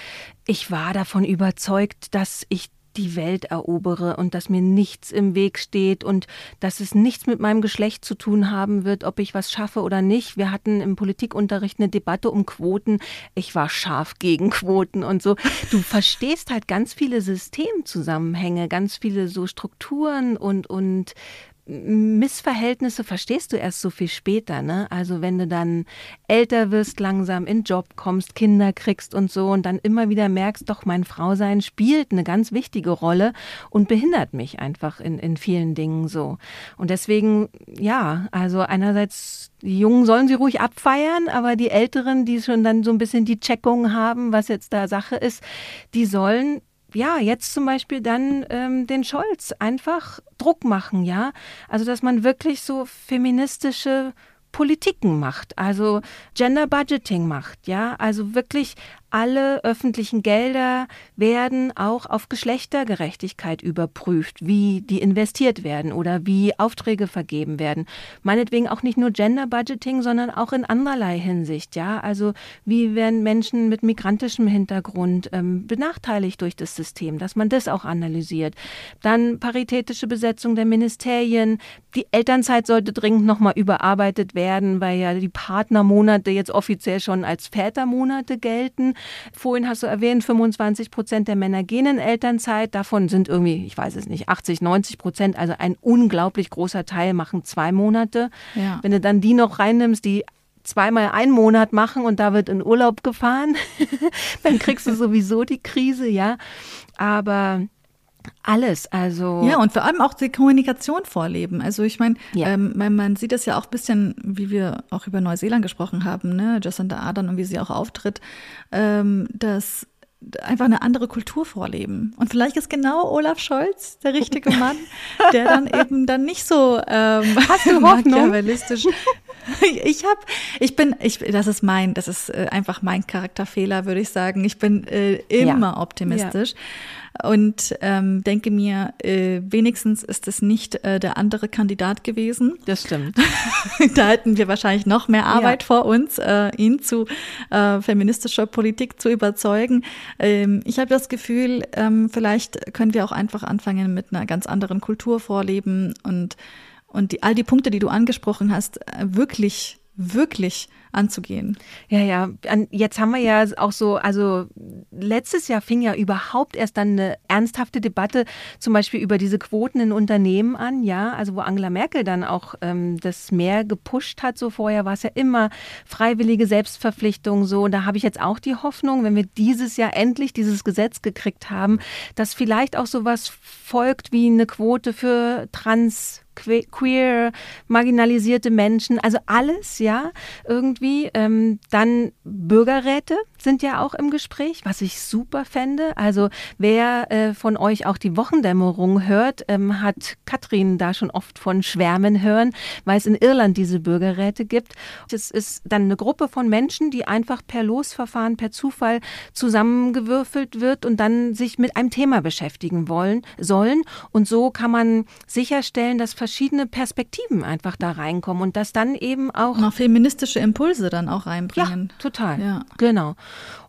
ich war davon überzeugt, dass ich die Welt erobere und dass mir nichts im Weg steht und dass es nichts mit meinem Geschlecht zu tun haben wird, ob ich was schaffe oder nicht. Wir hatten im Politikunterricht eine Debatte um Quoten. Ich war scharf gegen Quoten und so. Du verstehst halt ganz viele Systemzusammenhänge, ganz viele so Strukturen und, und Missverhältnisse verstehst du erst so viel später, ne? Also wenn du dann älter wirst, langsam in Job kommst, Kinder kriegst und so und dann immer wieder merkst, doch mein Frausein spielt eine ganz wichtige Rolle und behindert mich einfach in, in vielen Dingen so. Und deswegen, ja, also einerseits die Jungen sollen sie ruhig abfeiern, aber die Älteren, die schon dann so ein bisschen die Checkung haben, was jetzt da Sache ist, die sollen ja, jetzt zum Beispiel dann ähm, den Scholz einfach Druck machen, ja. Also, dass man wirklich so feministische Politiken macht, also Gender Budgeting macht, ja, also wirklich alle öffentlichen Gelder werden auch auf Geschlechtergerechtigkeit überprüft, wie die investiert werden oder wie Aufträge vergeben werden. Meinetwegen auch nicht nur Gender Budgeting, sondern auch in anderlei Hinsicht, ja. Also wie werden Menschen mit migrantischem Hintergrund ähm, benachteiligt durch das System, dass man das auch analysiert. Dann paritätische Besetzung der Ministerien. Die Elternzeit sollte dringend nochmal überarbeitet werden, weil ja die Partnermonate jetzt offiziell schon als Vätermonate gelten. Vorhin hast du erwähnt, 25 Prozent der Männer gehen in Elternzeit. Davon sind irgendwie, ich weiß es nicht, 80, 90 Prozent, also ein unglaublich großer Teil machen zwei Monate. Ja. Wenn du dann die noch reinnimmst, die zweimal einen Monat machen und da wird in Urlaub gefahren, dann kriegst du sowieso die Krise, ja. Aber alles, also. Ja, und vor allem auch die Kommunikation vorleben. Also ich meine, ja. ähm, man sieht das ja auch ein bisschen, wie wir auch über Neuseeland gesprochen haben, ne, Jacinda Ardern und wie sie auch auftritt, ähm, dass einfach eine andere Kultur vorleben. Und vielleicht ist genau Olaf Scholz der richtige Mann, der dann eben dann nicht so ähm, Hast du machiavellistisch. ich habe, ich bin, ich, das ist mein, das ist äh, einfach mein Charakterfehler, würde ich sagen. Ich bin äh, immer ja. optimistisch. Ja und ähm, denke mir, äh, wenigstens ist es nicht äh, der andere Kandidat gewesen. Das stimmt. da hätten wir wahrscheinlich noch mehr Arbeit ja. vor uns, äh, ihn zu äh, feministischer Politik zu überzeugen. Ähm, ich habe das Gefühl, ähm, vielleicht können wir auch einfach anfangen mit einer ganz anderen Kultur vorleben und und die, all die Punkte, die du angesprochen hast, äh, wirklich wirklich anzugehen. Ja, ja. Jetzt haben wir ja auch so, also letztes Jahr fing ja überhaupt erst dann eine ernsthafte Debatte zum Beispiel über diese Quoten in Unternehmen an, ja, also wo Angela Merkel dann auch ähm, das mehr gepusht hat. So vorher war es ja immer freiwillige Selbstverpflichtung so. Und da habe ich jetzt auch die Hoffnung, wenn wir dieses Jahr endlich dieses Gesetz gekriegt haben, dass vielleicht auch sowas folgt wie eine Quote für Trans queer, marginalisierte Menschen, also alles, ja, irgendwie. Ähm, dann Bürgerräte sind ja auch im Gespräch, was ich super fände. Also wer äh, von euch auch die Wochendämmerung hört, ähm, hat Katrin da schon oft von Schwärmen hören, weil es in Irland diese Bürgerräte gibt. Es ist dann eine Gruppe von Menschen, die einfach per Losverfahren, per Zufall zusammengewürfelt wird und dann sich mit einem Thema beschäftigen wollen, sollen. Und so kann man sicherstellen, dass verschiedene Perspektiven einfach da reinkommen und dass dann eben auch. Noch feministische Impulse dann auch reinbringen. Ja, total. Ja. Genau.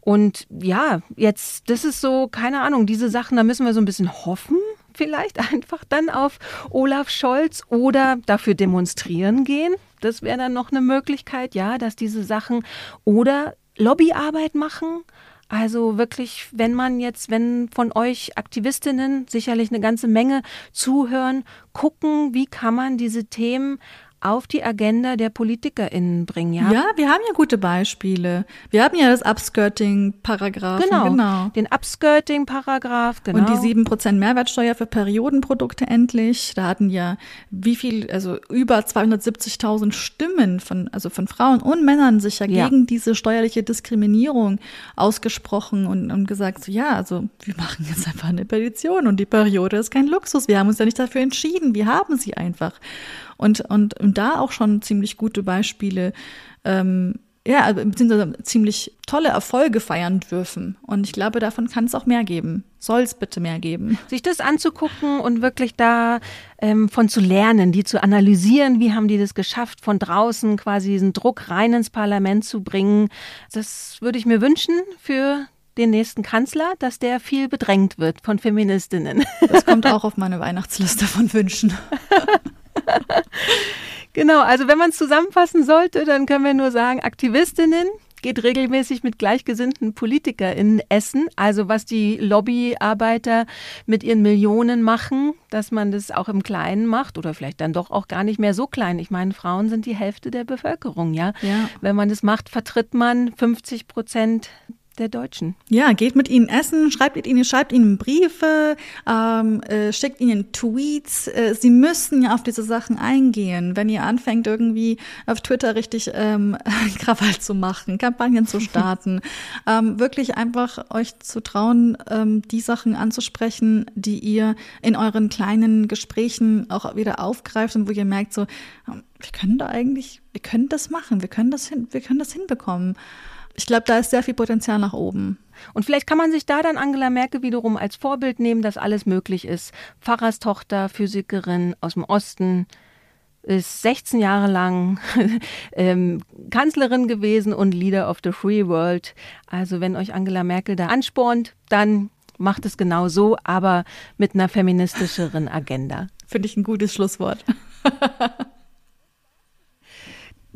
Und ja, jetzt, das ist so, keine Ahnung, diese Sachen, da müssen wir so ein bisschen hoffen, vielleicht einfach dann auf Olaf Scholz oder dafür demonstrieren gehen. Das wäre dann noch eine Möglichkeit, ja, dass diese Sachen oder Lobbyarbeit machen. Also wirklich, wenn man jetzt, wenn von euch Aktivistinnen sicherlich eine ganze Menge zuhören, gucken, wie kann man diese Themen auf die Agenda der PolitikerInnen bringen, ja? Ja, wir haben ja gute Beispiele. Wir haben ja das Upskirting-Paragraph. Genau, genau, den Upskirting-Paragraph, genau. Und die 7% Mehrwertsteuer für Periodenprodukte endlich. Da hatten ja wie viel, also über 270.000 Stimmen von, also von Frauen und Männern sich ja, ja. gegen diese steuerliche Diskriminierung ausgesprochen und, und gesagt, so, ja, also wir machen jetzt einfach eine Petition und die Periode ist kein Luxus. Wir haben uns ja nicht dafür entschieden. Wir haben sie einfach und, und, und da auch schon ziemlich gute Beispiele, ähm, ja, also beziehungsweise ziemlich tolle Erfolge feiern dürfen. Und ich glaube, davon kann es auch mehr geben. Soll es bitte mehr geben. Sich das anzugucken und wirklich da ähm, von zu lernen, die zu analysieren, wie haben die das geschafft, von draußen quasi diesen Druck rein ins Parlament zu bringen. Das würde ich mir wünschen für den nächsten Kanzler, dass der viel bedrängt wird von Feministinnen. Das kommt auch auf meine Weihnachtsliste von Wünschen. genau, also wenn man es zusammenfassen sollte, dann können wir nur sagen, Aktivistinnen geht regelmäßig mit gleichgesinnten PolitikerInnen essen. Also was die Lobbyarbeiter mit ihren Millionen machen, dass man das auch im Kleinen macht oder vielleicht dann doch auch gar nicht mehr so klein. Ich meine, Frauen sind die Hälfte der Bevölkerung, ja. ja. Wenn man das macht, vertritt man 50 Prozent der Deutschen. Ja, geht mit ihnen essen, schreibt ihnen, schreibt ihnen Briefe, ähm, äh, schickt ihnen Tweets. Äh, sie müssen ja auf diese Sachen eingehen. Wenn ihr anfängt, irgendwie auf Twitter richtig ähm, Krawall zu machen, Kampagnen zu starten, ähm, wirklich einfach euch zu trauen, ähm, die Sachen anzusprechen, die ihr in euren kleinen Gesprächen auch wieder aufgreift und wo ihr merkt, so, ähm, wir können da eigentlich, wir können das machen, wir können das hin, wir können das hinbekommen ich glaube, da ist sehr viel Potenzial nach oben. Und vielleicht kann man sich da dann Angela Merkel wiederum als Vorbild nehmen, dass alles möglich ist. Pfarrerstochter, Physikerin aus dem Osten, ist 16 Jahre lang ähm, Kanzlerin gewesen und Leader of the Free World. Also wenn euch Angela Merkel da anspornt, dann macht es genau so, aber mit einer feministischeren Agenda. Finde ich ein gutes Schlusswort.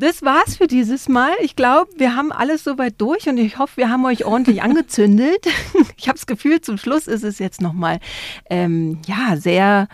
das war's für dieses Mal. Ich glaube, wir haben alles soweit durch und ich hoffe, wir haben euch ordentlich angezündet. Ich habe das Gefühl, zum Schluss ist es jetzt nochmal ähm, ja, sehr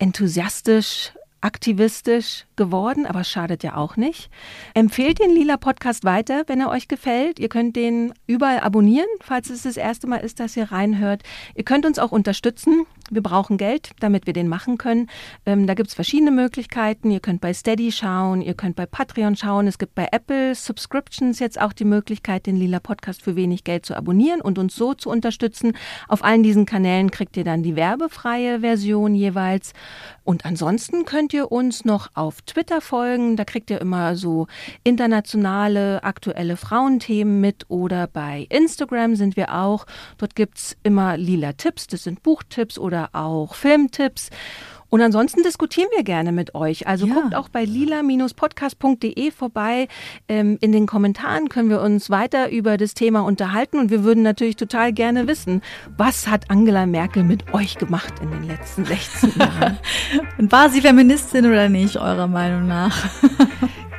enthusiastisch aktivistisch geworden, aber schadet ja auch nicht. Empfehlt den Lila Podcast weiter, wenn er euch gefällt. Ihr könnt den überall abonnieren, falls es das erste Mal ist, dass ihr reinhört. Ihr könnt uns auch unterstützen. Wir brauchen Geld, damit wir den machen können. Ähm, da gibt es verschiedene Möglichkeiten. Ihr könnt bei Steady schauen, ihr könnt bei Patreon schauen. Es gibt bei Apple Subscriptions jetzt auch die Möglichkeit, den Lila Podcast für wenig Geld zu abonnieren und uns so zu unterstützen. Auf allen diesen Kanälen kriegt ihr dann die werbefreie Version jeweils. Und ansonsten könnt ihr uns noch auf Twitter folgen. Da kriegt ihr immer so internationale, aktuelle Frauenthemen mit. Oder bei Instagram sind wir auch. Dort gibt es immer lila Tipps. Das sind Buchtipps oder auch Filmtipps. Und ansonsten diskutieren wir gerne mit euch. Also ja. guckt auch bei lila-podcast.de vorbei. Ähm, in den Kommentaren können wir uns weiter über das Thema unterhalten und wir würden natürlich total gerne wissen, was hat Angela Merkel mit euch gemacht in den letzten 16 Jahren? und war sie Feministin oder nicht, eurer Meinung nach?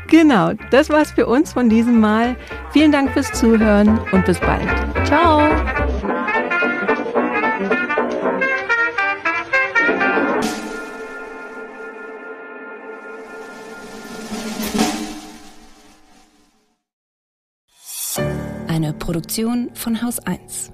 Genau, das war's für uns von diesem Mal. Vielen Dank fürs Zuhören und bis bald. Ciao. Eine Produktion von Haus 1.